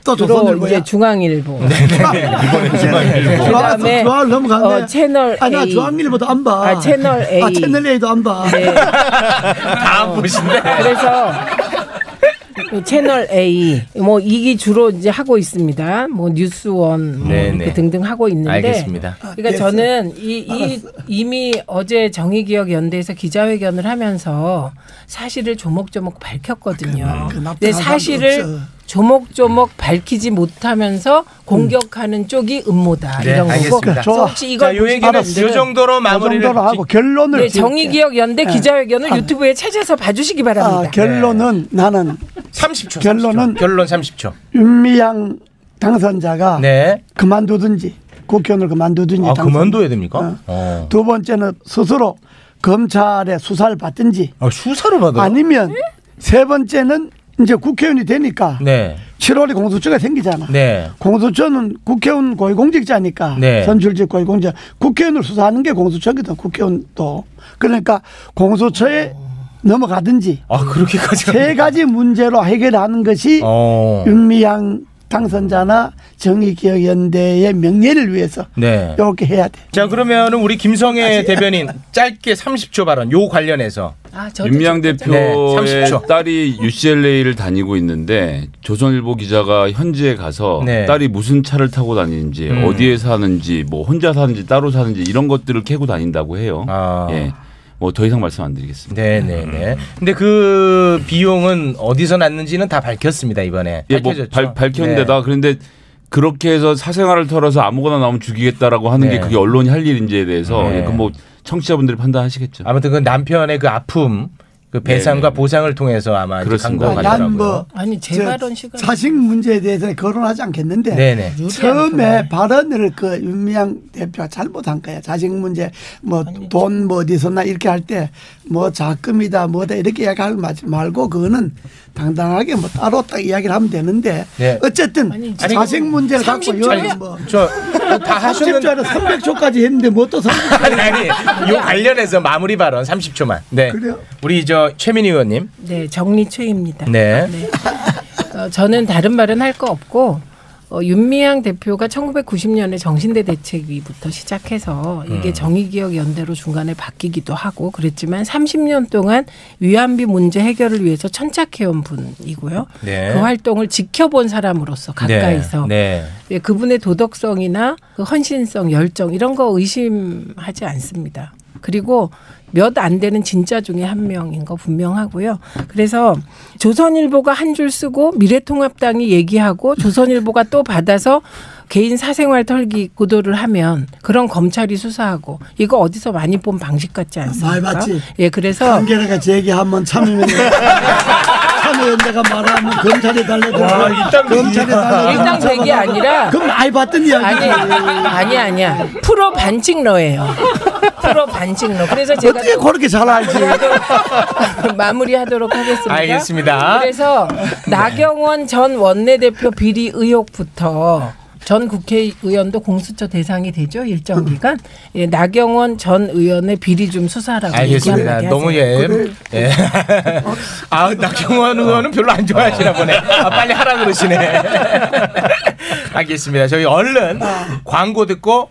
또 주로 조선일보야. 이제 중앙일보. 이번에 중앙일보 좋아서 그다음에 좋아 넘어갔네. 어, 채널 아, 나 A. 중앙일보도 안 봐. 아, 채널 A. 아, 채널 A도 안 봐. 네. (laughs) 다 보신대. 그래서 그 채널 A 뭐 이게 주로 이제 하고 있습니다. 뭐 뉴스원 뭐 네, 이렇게 네. 등등 하고 있는데 알겠습니다. 그러니까 됐어. 저는 이, 이 이미 어제 정의기억 연대에서 기자회견을 하면서 사실을 조목조목 밝혔거든요. 그 근데 사실을 없어. 조목조목 밝히지 못하면서 공격하는 쪽이 음모다 네, 이런 거고. 알겠습니다. 그래서 혹시 이걸 자, 요 얘기는 이 정도로 그 마무리를 정도로 하고 결론을 네. 정의기억연대 기자회견을 유튜브에 찾아서 봐주시기 바랍니다. 아, 결론은 나는 30초. 결론은- 30초. 결론 30초. 윤미향 당선자가 네. 그만두든지 국회의원을 그만두든지 아, 당선. 그만둬야 됩니까? 어. 어. 두 번째는 스스로 검찰의 수사를 받든지 아, 수사를 받아요? 아니면 세 번째는 이제 국회의원이 되니까 네. 7월에 공수처가 생기잖아. 네. 공수처는 국회의원 고위공직자니까 네. 선출직 고위공직자 국회의원을 수사하는 게 공수처거든 국회의원도 그러니까 공수처에 넘어가든지 아 그렇게까지. 세 가지 문제로 해결하는 것이 어. 윤미향 당선자나 정의기억연대의 명예를 위해서 네. 이렇게 해야 돼. 자 그러면은 우리 김성애 대변인 (laughs) 짧게 30초 발언 요 관련해서 아, 윤미향 좀- 대표의 네, 30초. 딸이 UCLA를 다니고 있는데 조선일보 기자가 현지에 가서 네. 딸이 무슨 차를 타고 다니는지 음. 어디에 사는지 뭐 혼자 사는지 따로 사는지 이런 것들을 캐고 다닌다고 해요. 아. 예. 뭐 더 이상 말씀 안 드리겠습니다. 네네네. 근데 그 비용은 어디서 났는지는 다 밝혔습니다 이번에. 예, 뭐 밝혀졌죠. 발, 밝혔는데다 네. 그런데 그렇게 해서 사생활을 털어서 아무거나 나오면 죽이겠다라고 하는 네. 게 그게 언론이 할 일인지에 대해서 네. 예, 그뭐 청취자분들이 판단하시겠죠. 아무튼 그 남편의 그 아픔, 그 배상과 네네. 보상을 통해서 아마. 광고가 난 가더라고요. 뭐 아니 제저 발언 시간 사식 문제에 대해서는 거론하지 않겠는데 네네. 처음에 발언을 그 윤미향 대표가 잘못한 거야. 자식 문제 뭐 돈 뭐 어디서 나 이렇게 할 때 뭐 자금이다 뭐다 이렇게 이야기하지 말고 그거는 당당하게 뭐 따로 딱 이야기를 하면 되는데 네. 어쨌든 아니, 자식 문제를 갖고 30초 여기 야. 뭐저 다 하셨는데 10조는 300조까지 했는데 뭐또 300조 아니 아니 요 관련해서 마무리 발언 30초만. 네. 그래요? 우리 저 최민희 의원님. 네 정리최입니다. 네. 어, 저는 다른 말은 할 거 없고 어, 윤미향 대표가 1990년에 정신대 대책위부터 시작해서 이게 음. 정의기억 연대로 중간에 바뀌기도 하고 그랬지만 30년 동안 위안비 문제 해결을 위해서 천착해온 분이고요. 네. 그 활동을 지켜본 사람으로서 가까이서 네. 예, 그분의 도덕성이나 그 헌신성, 열정 이런 거 의심하지 않습니다. 그리고 몇 안 되는 진짜 중에 한 명인 거 분명하고요. 그래서 조선일보가 한 줄 쓰고 미래통합당이 얘기하고 조선일보가 또 받아서 개인 사생활 털기 구도를 하면 그런 검찰이 수사하고 이거 어디서 많이 본 방식 같지 않습니까? 많이 봤지. 예, 그래서 한겨레가 제기하면 참여연 대 참여연대가 말하면 검찰에 달려들고 검찰에 달려들고 일당 백이 아니라 그럼 많이 봤던 이야기 아니 아니 아니야 프로 반칙러예요. 프로 반칙러. 그래서 제가 어떻게 그렇게 잘 알지 마무리하도록 하겠습니다. 알겠습니다. 그래서 나경원 전 원내대표 비리 의혹부터 전 국회의원도 공수처 대상이 되죠 일정 기간. 예, 나경원 전 의원의 비리 좀 수사하라고 얘기 알겠습니다. 너무. 예. 예. (laughs) 아 나경원 의원은 별로 안 좋아하시나 보네. 아, 빨리 하라 그러시네. (laughs) 알겠습니다. 저희 얼른 광고 듣고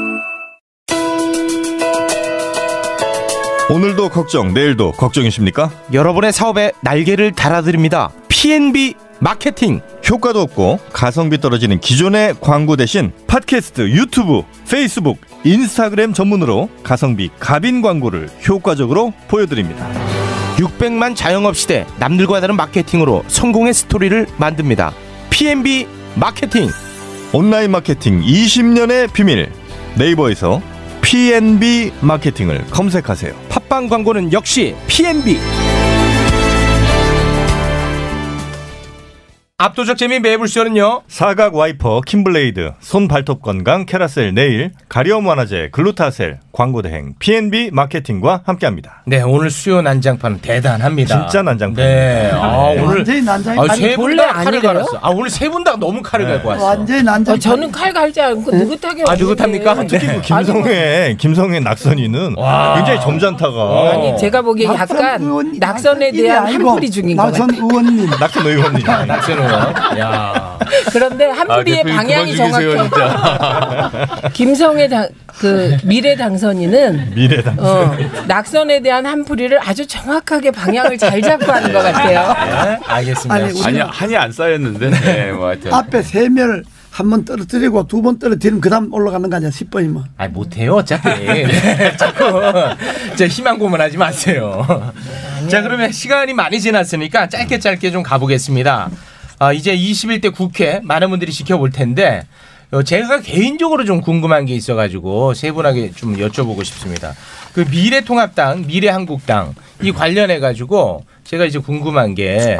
오늘도 걱정 내일도 걱정이십니까? 여러분의 사업에 날개를 달아드립니다 PNB 마케팅 효과도 없고 가성비 떨어지는 기존의 광고 대신 팟캐스트, 유튜브, 페이스북, 인스타그램 전문으로 가성비 갑인 광고를 효과적으로 보여드립니다. 600만 자영업 시대 남들과 다른 마케팅으로 성공의 스토리를 만듭니다. PNB 마케팅. 온라인 마케팅 20년의 비밀 네이버에서 PNB 마케팅을 검색하세요. 팟빵 광고는 역시 PNB. 압도적 재미 매불쇼는요. 사각 와이퍼 킴블레이드 손 발톱 건강 캐라셀 네일 가려움 완화제 글루타셀 광고 대행 PNB 마케팅과 함께합니다. 네, 오늘 수요 난장판 대단합니다. 진짜 난장판. 네. 아, 오늘 완전히 난장이 아, 아니, 세분 본래 다 칼을? 갈았어. 아, 오늘 세 분 다 너무 칼을 갈고 왔어. 완전히 난장. 어, 저는 칼 갈지 않고 느긋하게 아. 느긋합니까? 네. 특히 그 김성애 김성애 낙선이는 와. 굉장히 점잖다가 아니 제가 보기에 약간 의원- 낙선에 낙선 대한 한풀이 중인 것 낙선 같아요. 의원님. 낙선 의원님. 낙선 야. 그런데 한풀이의 대표님 방향이 그만 죽이세요, 정확해요. (laughs) 김성애 당, 그 미래 당선인은 미래당. 어, 낙선에 대한 한풀이를 아주 정확하게 방향을 잘 잡고 하는 것 같아요. 네, 알겠습니다. 아니, 아니 한이 안 쌓였는데. 네, 뭐 하여튼. 앞에 세 명을 한번 떨어뜨리고 두 번 떨어뜨리면 그다음 올라가는 거 아니야 10번이면. 아 못해요 어차피 (laughs) 네, 자꾸 저 희망 고문하지 마세요. 자 그러면 시간이 많이 지났으니까 짧게 짧게 좀 가보겠습니다. 아, 이제 21대 국회 많은 분들이 지켜볼 텐데 어, 제가 개인적으로 좀 궁금한 게 있어가지고 세 분에게 좀 여쭤보고 싶습니다. 그 미래통합당, 미래한국당 이 관련해 가지고 제가 이제 궁금한 게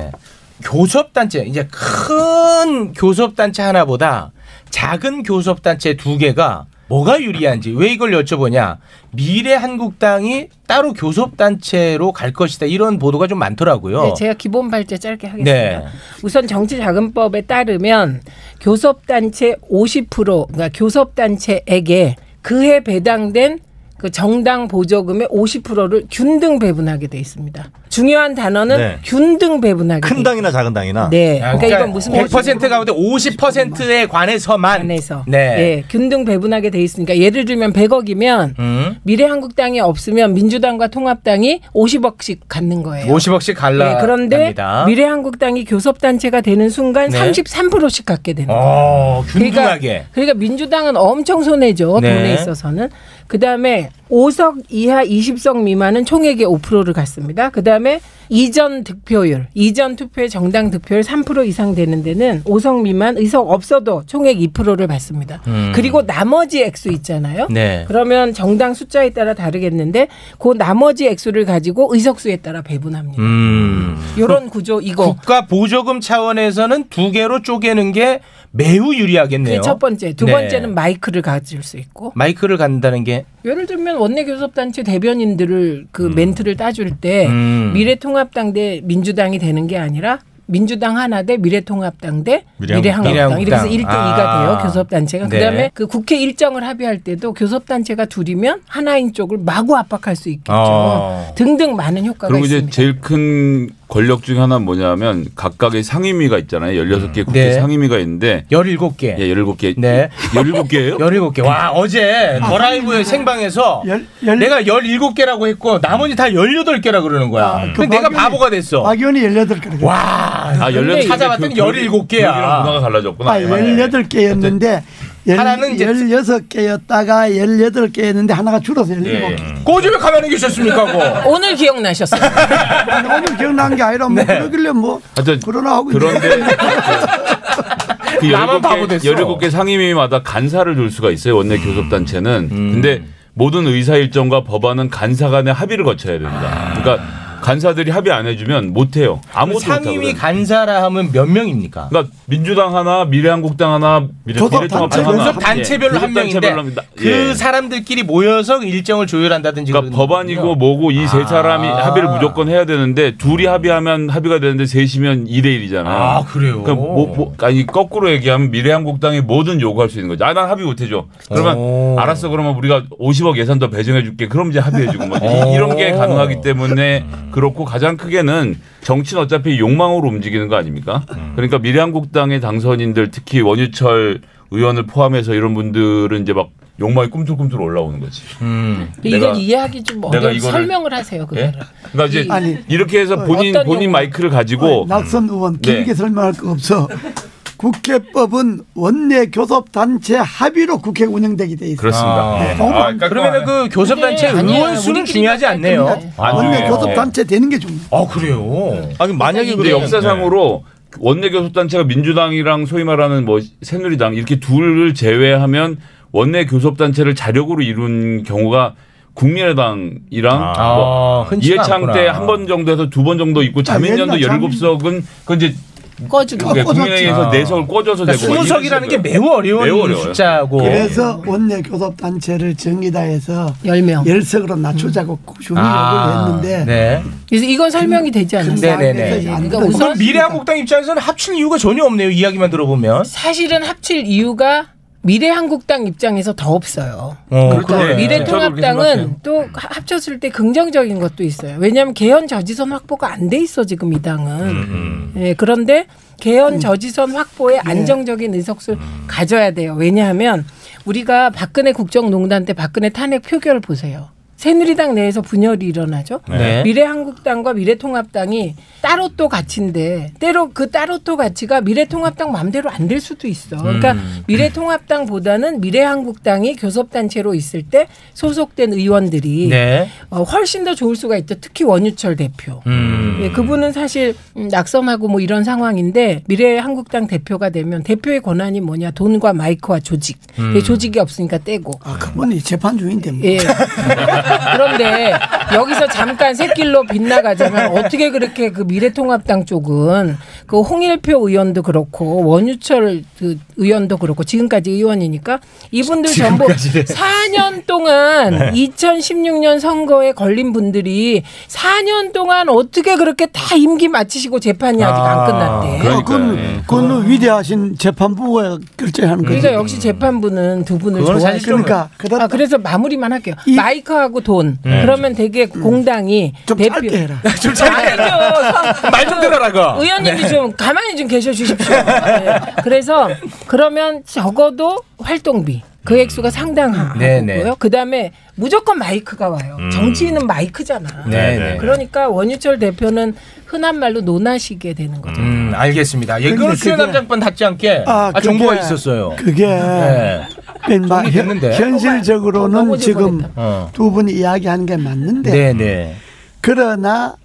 교섭단체 이제 큰 교섭단체 하나보다 작은 교섭단체 두 개가 뭐가 유리한지 왜 이걸 여쭤보냐 미래 한국당이 따로 교섭단체로 갈 것이다 이런 보도가 좀 많더라고요. 네, 제가 기본 발제 짧게 하겠습니다. 네. 우선 정치자금법에 따르면 교섭단체 50% 그러니까 교섭단체에게 그해 배당된 그 정당 보조금의 50%를 균등 배분하게 돼 있습니다. 중요한 단어는 네. 균등 배분하게 큰돼 당이나 작은 당이나. 네. 그러니까, 이건 무슨 100% 가운데 50%에 관해서만 안에서 네. 예, 균등 배분하게 돼 있으니까 예를 들면 100억이면 음. 미래한국당이 없으면 민주당과 통합당이 50억씩 갖는 거예요. 50억씩 갈라. 네, 그런데 갑니다. 미래한국당이 교섭단체가 되는 순간 네. 33%씩 갖게 되는 거예요. 어, 균등하게. 그러니까, 그러니까 민주당은 엄청 손해죠. 네. 돈에 있어서는. 그 다음에 5석 이하 20석 미만은 총액의 5%를 갖습니다. 그 다음에 이전 득표율, 이전 투표의 정당 득표율 3% 이상 되는 데는 5석 미만 의석 없어도 총액 2%를 받습니다. 음. 그리고 나머지 액수 있잖아요. 네. 그러면 정당 숫자에 따라 다르겠는데 그 나머지 액수를 가지고 의석수에 따라 배분합니다. 음. 이런 구조 이거. 국가 보조금 차원에서는 두 개로 쪼개는 게 매우 유리하겠네요. 그게 첫 번째. 두 네. 번째는 마이크를 가질 수 있고. 마이크를 간다는 게 예를 들면 원내 교섭단체 대변인들을 그 멘트를 따줄 때 음. 미래통합당 대 민주당이 되는 게 아니라 민주당 하나 대 미래통합당 대 미래한국당. 미래한국당 이렇게 해서 미래한국당. 1대 2가 아. 돼요 교섭단체가 네. 그다음에 그 국회 일정을 합의할 때도 교섭단체가 둘이면 하나인 쪽을 마구 압박할 수 있겠죠 어. 등등 많은 효과가 그리고 이제 있습니다. 제일 큰 권력 중에 하나는 뭐냐면 각각의 상임위가 있잖아요. 16개 국회 네. 상임위가 있는데 17개. 예, 17개. 네. 17개예요? 17개. (laughs) 와, 어제 더 라이브의 생방에서 열- 열- 내가 17개라고 했고 나머지 다 18개라 그러는 거야. 아, 그 근데 내가 바보가 됐어. 박의원이 18개. 와. 아, 18개. 찾아봤더니 17개야. 문화가 달라졌구나. 아, 18개였는데 하나는 이제- 16개였다가 18개였는데 하나가 줄어서 17개. 예. 고집에 가만히 계셨습니까? (laughs) 오늘 기억나셨어요. 오늘 기억난 게 아니라 뭐 그러길래 뭐 하여튼 코로나 하고 그런데 (laughs) 그 나만 바보 17개, 됐어. 17개 상임위마다 간사를 둘 수가 있어요. 원내 교섭단체는. 음. 근데 모든 의사 일정과 법안은 간사 간의 합의를 거쳐야 됩니다. 그러니까 간사들이 합의 안 해주면 못 해요. 아무것도 못 상임위. 간사라 하면 몇 명입니까? 그러니까 민주당 하나, 미래한국당 하나, 미래통합당 단체, 하나. 단체별로 예, 한 명인데. 그 예. 사람들끼리 모여서 일정을 조율한다든지 그러니까 법안이고. 뭐고 이세 아. 사람이 합의를 무조건 해야 되는데 둘이 합의하면 합의가 되는데 셋이면 2대 1이잖아. 아, 그래요? 그러니까 뭐, 뭐, 아니 거꾸로 얘기하면 미래한국당이 뭐든 요구할 수 있는 거죠. 아, 난 합의 못 해줘. 그러면 오. 알았어. 그러면 우리가 50억 예산 더 배정해 줄게. 그럼 이제 합의해 주고 뭐 오. 이, 런 게 가능하기 때문에 그렇고 가장 크게는 정치는 어차피 욕망으로 움직이는 거 아닙니까? 그러니까 미래한국당의 당선인들 특히 원유철 의원을 포함해서 이런 분들은 이제 막 욕망이 꿈틀꿈틀 올라오는 거지. 음. 이건 내가- 이해하기 좀 어려워. 이거를- 설명을 하세요. 그거를. 예? 그러니까 이제 아니, 이렇게 해서 본인 어떤 본인 용어? 마이크를 가지고 낙선 의원 네. 길게 설명할 거 없어. 국회법은 원내 교섭 단체 합의로 국회 운영되게 돼 있어요. 그렇습니다. 네. 아, 너무 안- 그러면은 그 교섭단체. 의원 수는 중요하지 않네요. 원내 아니에요. 교섭 단체 되는 게 중요해요. 아 그래요. 아, 그럼 만약에 근데 그러면- 역사상으로 원내 교섭단체가 민주당이랑 소위 말하는 뭐 새누리당 이렇게 둘을 제외하면 원내 교섭단체를 자력으로 이룬 경우가 국민의당이랑 아, 뭐 이해창. 때 한 번 정도에서 두 번 정도 있고 자민련도 옛날 열일곱 석은 그 이제 꺼주고. 네 석을 꽂아서 그러니까 되고 뭐 스무 석이라는 게 매우 어려운 매우 어려워요. 숫자고. 그래서 원내 교섭 단체를 정의다해서 10명. 열석으로 낮추자고 준의를 아, 했는데 네. 그래서 이건 설명이 되지 않았어요. 네네네. 그러니까 그럼 우선 미래한국당 입장에서는 합칠 이유가 전혀 없네요. 이야기만 들어보면. 사실은 합칠 이유가 미래한국당 입장에서 더 없어요. 어, 그러니까 그래. 미래통합당은 또 합쳤을 때 긍정적인 것도 있어요. 왜냐하면 개헌 저지선 확보가 안 돼 있어 지금 이 당은. 예, 그런데 개헌 저지선 확보에 안정적인 의석수를 가져야 돼요. 왜냐하면 우리가 박근혜 국정농단 때 박근혜 탄핵 표결을 보세요. 새누리당 내에서 분열이 일어나죠. 네. 미래한국당과 미래통합당이 따로 또 가치인데 때로 그 따로 또 가치가 미래통합당 마음대로 안 될 수도 있어. 그러니까 음. 미래통합당보다는 미래한국당이 교섭단체로 있을 때 소속된 의원들이 네. 어, 훨씬 더 좋을 수가 있죠. 특히 원유철 대표. 음. 예, 그분은 사실 음, 낙선하고 뭐 이런 상황인데 미래한국당 대표가 되면 대표의 권한이 뭐냐 돈과 마이크와 조직. 음. 예, 조직이 없으니까 떼고. 아, 그분이 재판 중인데 뭐. 예. (laughs) 그런데 여기서 잠깐 새길로 빗나가자면 어떻게 그렇게 그 미래통합당 쪽은 그 홍일표 의원도 그렇고 원유철 그 의원도 그렇고 지금까지 의원이니까 이분들 전부 지금까지래. 4년 동안 네. 2016년 선거에 걸린 분들이 4년 동안 어떻게 그렇게 다 임기 마치시고 재판이 아직 안 끝났대. 어, 그건, 그건 위대하신 재판부가 결정하는 거죠. 그러니까 역시 재판부는 두 분을 좀 그러니까 아, 그래서 마무리만 할게요. 마이크하고 돈. 네. 그러면 되게 공당이 좀 대표. 짧게 해라. 좀 짧게. (laughs) 말 좀 들어라고. 의원님이 네. 좀 가만히 좀 계셔 주십시오. 네. 그래서 그러면 적어도 활동비 그 액수가 상당하고요. 네, 네. 그다음에 무조건 마이크가 와요. 음. 정치인은 마이크잖아. 네, 네. 그러니까 원유철 대표는 흔한 말로 논하시게 되는 거죠. 음, 알겠습니다. 예, 근데 그건 그게- 수요 남장판 닿지 않게 아, 그게- 정보가 있었어요. 그게 네. 그 마- 정리됐는데? 현실적으로는 지금. 어. 두 분이 이야기하는 게 맞는데 네, 네. 그러나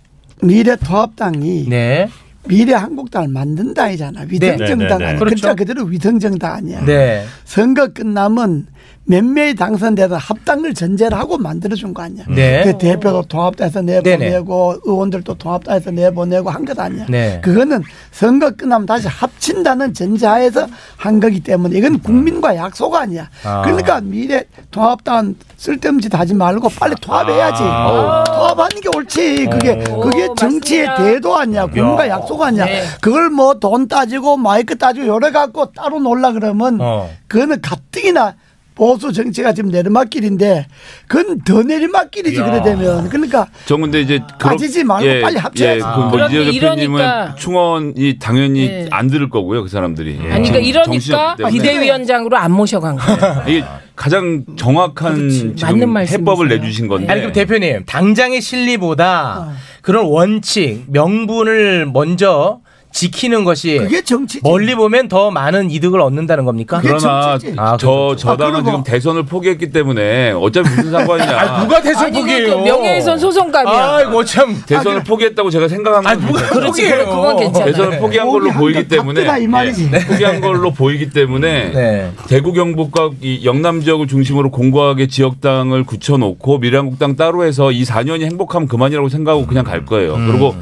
미래통합당이 네. 미래 한국당을 만든다이잖아. 위성정당 네, 네, 네. 아니야. 그렇죠. 글자 그대로 위성정당 아니야. 네. 선거 끝나면 몇 명이 당선돼서 합당을 전제를 하고 만들어준 거 아니야. 네. 그 대표도 통합당에서 내보내고 의원들도 통합당에서 내보내고 한 것 아니야. 네. 그거는 선거 끝나면 다시 합친다는 전제하에서 한 거기 때문에 이건 국민과 약속 아니야. 아. 그러니까 미래 통합당은 쓸데없는 짓 하지 말고 빨리 통합해야지. 아. 통합하는 게 옳지. 그게 오. 그게 오, 정치의 맞습니다. 대도 아니야. 국민과 야. 약속 아니야. 네. 그걸 뭐 돈 따지고 마이크 따지고 여러 갖고 따로 놀라 그러면 어. 그거는 가뜩이나 보수 정치가 지금 내리막길인데 그건 더 내리막길이지 야. 그래 되면 그러니까 저 근데 이제 따지지 말고 빨리 합쳐야지. 예, 아. 그런데 이재 대표님은 이러니까- 충원이 당연히 네. 안 들을 거고요, 그 사람들이. 예. 아니 그러니까 정신없기 이러니까 때문에. 비대위원장으로 안 모셔간 거예요. 이게 가장 정확한 맞는 지금 말씀이세요. 해법을 내주신 건데. 아니 그럼 대표님 당장의 실리보다 그런 원칙 명분을 먼저 지키는 것이 그게 정치지. 멀리 보면 더 많은 이득을 얻는다는 겁니까? 그게 그러나 정치지. 아, 저 그렇죠. 저당은 아, 지금 대선을 포기했기 때문에 어차피 무슨 상관이냐. (laughs) 아 누가 대선 아니 그 포기해요? 명예훼손 소송감이야. 아이고 참. 대선을 포기했다고 제가 생각한 아건 누가 그렇지, 포기해요? 그건 괜찮아. 대선을 포기한 걸로 보이기 때문에 답답하다 이 말이지. 예, 포기한 걸로 보이기 때문에 네. 대구 경북과 이 영남 지역을 중심으로 공고하게 지역당을 굳혀놓고 미래한국당 따로 해서 이 4년이 행복하면 그만이라고 생각하고 그냥 갈 거예요. 음. 그리고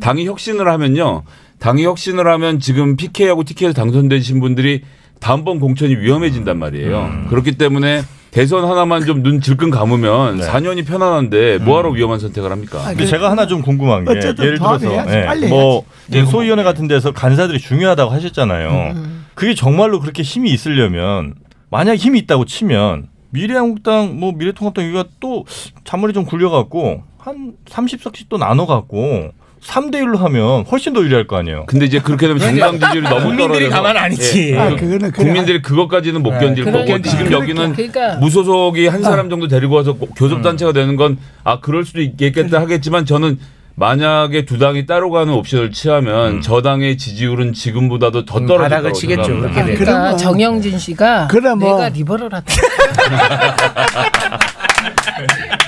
당이 혁신을 하면요. 당이 혁신을 하면 지금 PK하고 TK에서 당선되신 분들이 다음번 공천이 위험해진단 말이에요. 음. 그렇기 때문에 대선 하나만 좀 눈 질끈 감으면 네. 4년이 편안한데 뭐하러 음. 위험한 선택을 합니까? 근데 제가 하나 좀 궁금한 게 예를 들어서. 예, 빨리 뭐 이제 소위원회 같은 데서 간사들이 중요하다고 하셨잖아요. 그게 정말로 그렇게 힘이 있으려면 만약 힘이 있다고 치면 미래한국당 뭐 미래통합당 여기가 또 잔머리 좀 굴려갖고 한 30석씩 또 나눠갖고 3대 1로 하면 훨씬 더 유리할 거 아니에요. 근데 이제 그렇게 되면 정당 지지율이 너무 국민들이 떨어져서 가만 안 있지. 예, 아, 그- 그거는 그래. 국민들이 그것까지는 못 견딜 거고 그러니까. 지금 여기는 그러니까. 무소속이 한 사람 정도 데리고 와서 교섭단체가 되는 건 아 그럴 수도 있겠다 하겠지만 저는 만약에 두 당이 따로 가는 옵션을 취하면 저 당의 지지율은 지금보다도 더 떨어질 음. 바닥을 거라고 치겠죠, 생각합니다. 그렇게 그러니까 그러면- 정영진 씨가 그래, 뭐. 내가 리버럴하다. (laughs) (laughs)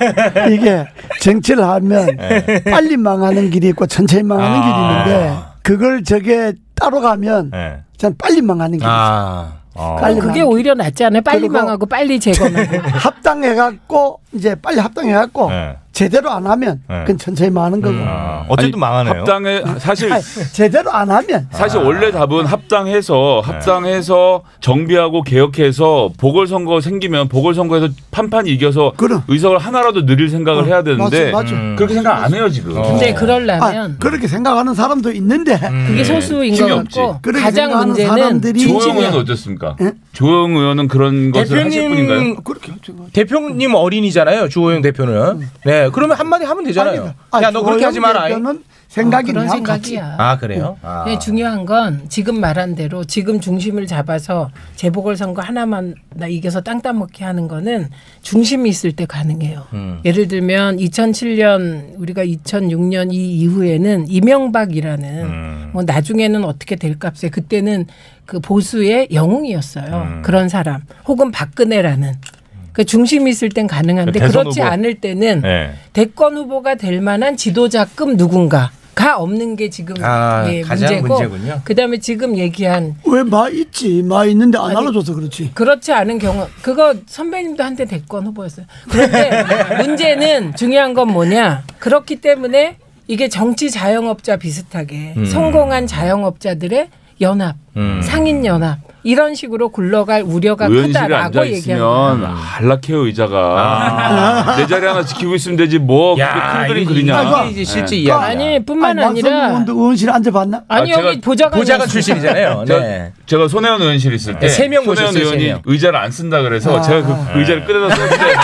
(laughs) 이게 정치를 하면 네. 빨리 망하는 길이 있고 천천히 망하는 아. 길이 있는데 그걸 저게 따로 가면 네. 전 빨리 망하는 길이 있어요. 아. 어. 빨리 그게 망- 오히려 낫지 않아요? 빨리 망하고 빨리 재건하고. (laughs) 합당해갖고 이제 빨리 합당해갖고 네. 제대로 안 하면 네. 그건 천천히 망하는 거고 아, 어쨌든 망하네요. 합당에 사실 아니, 제대로 안 하면 사실 원래 답은 합당해서 합당해서 정비하고 개혁해서 보궐선거 생기면 보궐선거에서 판판 이겨서 그럼. 의석을 하나라도 늘릴 생각을 어, 해야 되는데 맞아, 맞아. 음. 그렇게 생각 안 해요 지금. 근데 아, 그러려면 그렇게 생각하는 사람도 있는데 그게 소수인 것 힘이 없지. 같고 그렇게 가장 생각하는 문제는 사람들이 조영 의원은 어떻습니까? 예? 조영 의원은 그런 것을 하실 분인가요? 대표님 대표님 어린이잖아요. 주호영 대표는. 네. 그러면 한마디 하면 되잖아요. 야너 그렇게 하지 마라. 는 생각이 그런 같이 생각이야. 아 그래요? 아. 중요한 건 지금 말한 대로 지금 중심을 잡아서 재보궐 선거 하나만 나 이겨서 땅 따먹게 하는 거는 중심이 있을 때 가능해요. 음. 예를 들면 2007년 우리가 2006년 이 이후에는 이명박이라는 음. 뭐 나중에는 어떻게 될 값에 그때는 그 보수의 영웅이었어요. 음. 그런 사람 혹은 박근혜라는 그 중심이 있을 땐 가능한데 대선 그렇지 후보. 않을 때는 네. 대권 후보가 될 만한 지도자급 누군가 가 없는 게 지금 아, 예, 가장 문제고 문제군요. 그다음에 지금 얘기한 왜 마 있지 마 있는데 안 아니, 알아줘서 그렇지 그렇지 않은 경우 그거 선배님도 한때 대권 후보였어요. 그런데 (laughs) 문제는 중요한 건 뭐냐 그렇기 때문에 이게 정치 자영업자 비슷하게 음. 성공한 자영업자들의 연합 음. 상인 연합 이런 식으로 굴러갈 우려가 크다라고 얘기합니다. 있으면 한락해요 의자가 내 자리 하나 지키고 있으면 되지 뭐 야, 큰 그림 그리냐. 이게 이제 실제 그- 이야기야. 아니 뿐만 아니, 아니라 남성의원도 의원실에 앉아봤나 아니 아, 여기 제가 보좌관 보좌관 출신이잖아요. (laughs) 제가, 네. 제가 손혜원 의원실 있을 때 네, 세명 손혜원 모셨어요, 세 의원이 명. 의자를 안 쓴다 그래서 아. 제가 그 의자를 끌어다 썼는데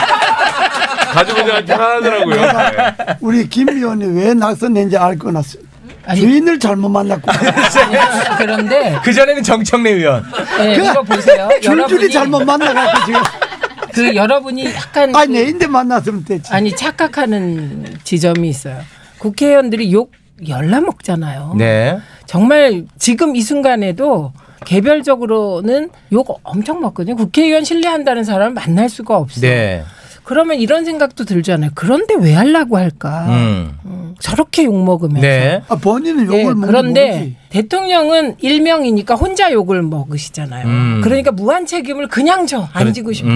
가지고 제가 편하더라고요. 네. 우리 김 의원이 왜 낙선했는지 알고 났어 아니- 주인을 잘못 만났고 (laughs) 그런데 그 전에는 정청래 의원. 네, 이거 보세요. (laughs) 줄줄이 잘못 만나갖고 지금 그 여러분이 약간 아니 그- 내인데 만났으면 됐지 아니 착각하는 지점이 있어요. 국회의원들이 욕 열나 먹잖아요. 네. 정말 지금 이 순간에도 개별적으로는 욕 엄청 먹거든요. 국회의원 신뢰한다는 사람을 만날 수가 없어. 네. 그러면 이런 생각도 들잖아요. 그런데 왜 하려고 할까? 음. 저렇게 욕 먹으면서. 네. 아, 본인은 욕을 예, 먹는 그런데 모르지 대통령은 일명이니까 혼자 욕을 먹으시잖아요. 음. 그러니까 무한 책임을 그냥 져. 안 지고 싶어도.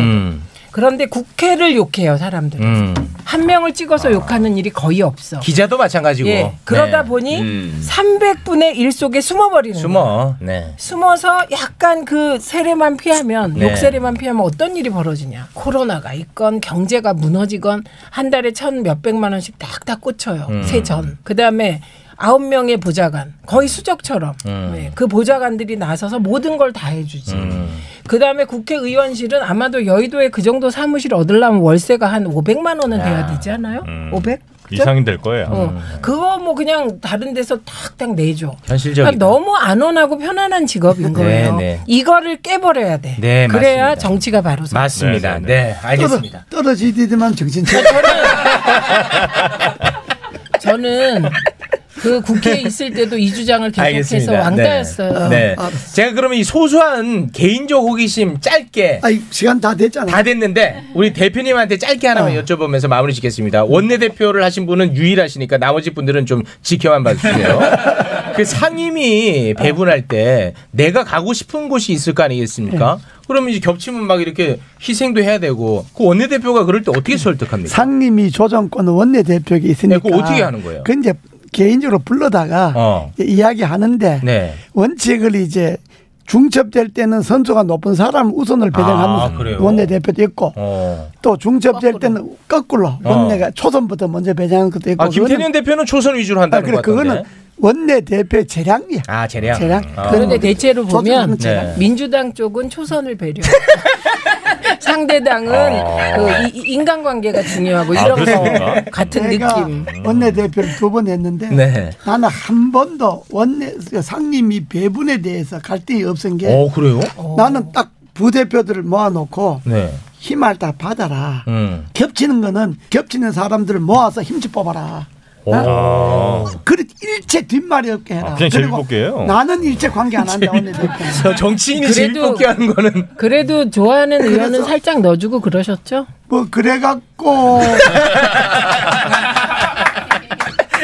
음. 그런데 국회를 욕해요, 사람들은. 음. 한 명을 찍어서 욕하는 일이 거의 없어. 기자도 마찬가지고. 예. 그러다 네. 보니 음. 300분의 1 속에 숨어버리는. 숨어. 네. 숨어서 약간 그 세례만 피하면 네. 욕세례만 피하면 어떤 일이 벌어지냐 코로나가 있건 경제가 무너지건 한 달에 천 몇백만 원씩 딱딱 꽂혀요 음. 세전 그다음에 아홉 명의 보좌관 거의 수적처럼 음. 네. 그 보좌관들이 나서서 모든 걸 다 해주지 음. 그 다음에 국회의원실은 아마도 여의도에 그 정도 사무실 얻으려면 월세가 한 500만 원은 돼야 되지 않아요? 음. 500? 이상이 될 거예요. 어, 그거 뭐 그냥 다른 데서 탁탁 내줘. 현실적이다. 그러니까 너무 안온하고 편안한 직업인 (laughs) 거예요. 네, 네. 이거를 깨버려야 돼. 네, 그래야 맞습니다. 정치가 바로 서. 맞습니다. 네, 네, 네, 알겠습니다. 떨어지디만 정신 차려 저는 그 국회에 있을 때도 이 주장을 계속해서 알겠습니다. 왕따였어요. 네. 아, 제가 그러면 이 소소한 개인적 호기심 짧게 아이 시간 다 됐잖아 다 됐는데 우리 대표님한테 짧게 하나만 어. 여쭤보면서 마무리 짓겠습니다. 원내 대표를 하신 분은 유일하시니까 나머지 분들은 좀 지켜만 봐주세요. (laughs) 그 상임위 배분할 때 내가 가고 싶은 곳이 있을 거 아니겠습니까? 그러면 이제 겹치면 막 이렇게 희생도 해야 되고 그 원내 대표가 그럴 때 어떻게 설득합니까? 상임위 조정권은 원내 대표에게 있으니까 네, 그거 어떻게 하는 거예요? 그 이제 개인적으로 불러다가 어. 이야기하는데 네. 원칙을 이제 중첩될 때는 선수가 높은 사람 우선을 배정하는 아, 그래요? 원내대표도 있고 어. 또 중첩될 때는 거꾸로 원내가 초선부터 먼저 배정하는 것도 있고 아, 김태년 대표는 초선 위주로 아, 한다는 그래 것 같던데. 그거는 원내 대표의 재량이야 아, 재량. 재량 아. 그런데 대체로 보면. 네. 민주당 쪽은 초선을 배려. (laughs) 상대 당은 그 이- 이 인간관계가 중요하고 아, 이런 거 그렇습니까? 같은 내가 느낌. 원내 대표를 두 번 했는데 네. 나는 한 번도 원내 상임위 배분에 대해서 갈등이 없은 게 어, 그래요? 나는 딱 부대표들을 모아놓고 네. 힘을 다 받아라. 음. 겹치는 거는 겹치는 사람들을 모아서 힘 좀 뽑아라. 어? 그래 일체 뒷말이 없게 해라. 아, 그냥 그리고 제비 뽑기예요? 나는 일체 관계 안 한다 원내대표. 저 정치인이 그래도- 제비 뽑기 하는 거는 그래도 좋아하는 의원은 살짝 넣어주고 그러셨죠? 뭐 그래갖고 (laughs)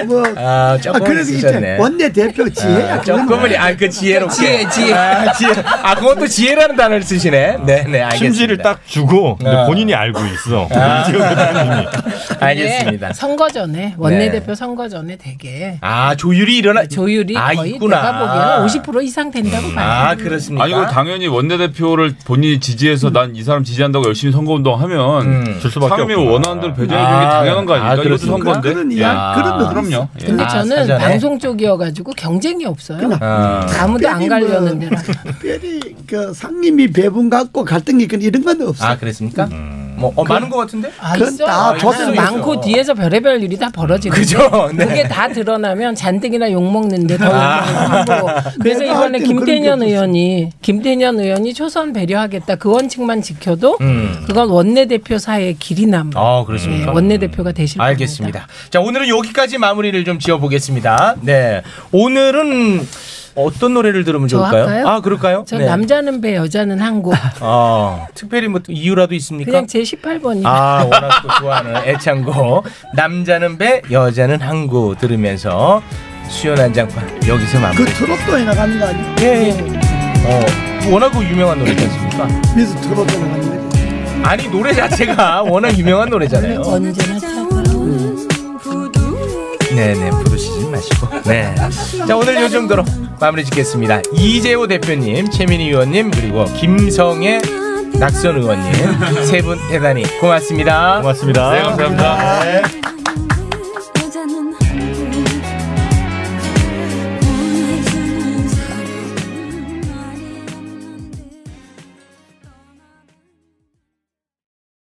뭐 아 조금 아, 그래서 이제 있으셨네. 원내 대표 지혜야. 아, 조금은 아그 지혜롭게 지혜, 지혜. 아, 지혜. 아 그것도 지혜라는 단어를 쓰시네. 네네 알겠습니다. 심지를 딱 주고 근데 아. 본인이 알고 있어. 아. (laughs) 대표님이. (laughs) 알겠습니다. 네, 선거 전에 원내 대표 선거 전에 되게 아 조율이 일어나 조율이 아, 거의 있구나. 내가 보기에는 50% 이상 된다고 봐요. 아 그렇습니까? 아니 그 당연히 원내 대표를 본인이 지지해서 난이 사람 지지한다고 열심히 선거운동 하면 음. 줄 수밖에 상임위 없구나. 원안대로 배정해 주는 게 아, 당연한 거 아, 아닙니까? 이것도? 선거인데. 그런 그런 거 그럼요. 예. 근데 아, 저는 사전에? 방송 쪽이어가지고 경쟁이 없어요. 아. 아무도 안 특별히 가려는 뭐 데라. 특별히 그 상임위 배분 갖고 갈등이 있건 이런 건 없어. 아 그랬습니까? 뭐 어, 많은 것 같은데? 아, 그건 있어. 다 아, 좋습니다. 많고 뒤에서 별의별 일이 다 벌어지는데 그죠? (laughs) 네. 그게 다 드러나면 잔뜩이나 욕 먹는데 더 아. 욕먹고 (laughs) 그래서 내가 할 이번에 게 의원이 김태년 의원이 초선 배려하겠다 그 원칙만 지켜도 음. 그건 원내대표 사이의 길이 남. 아 그렇습니까? 원내대표가 되실 알겠습니다. 자 오늘은 여기까지 마무리를 좀 지어보겠습니다. 네 오늘은 어떤 노래를 들으면 저 좋을까요? 할까요? 아 그럴까요? 저 네. 남자는 배 여자는 항구 아 특별히 뭐 이유라도 있습니까? 그냥 제 18번이 아 워낙 또 좋아하는 애창곡 남자는 배 여자는 항구 들으면서 수요 난장판 여기서 그 마무리. 트롯도 해나가는 거 아니야? 예, 예. 어 워낙 그 유명한 노래지 않습니까? 그래서 트롯 해나가는 거지. 아니 노래 자체가 워낙 유명한 노래잖아요. 언제나 네네 부르시지 마시고 네. 자 오늘 요 정도로 마무리 짓겠습니다. 이재호 대표님, 최민희 의원님 그리고 김성애 낙선 의원님 세 분 대단히 고맙습니다. 고맙습니다. 네, 감사합니다. 네.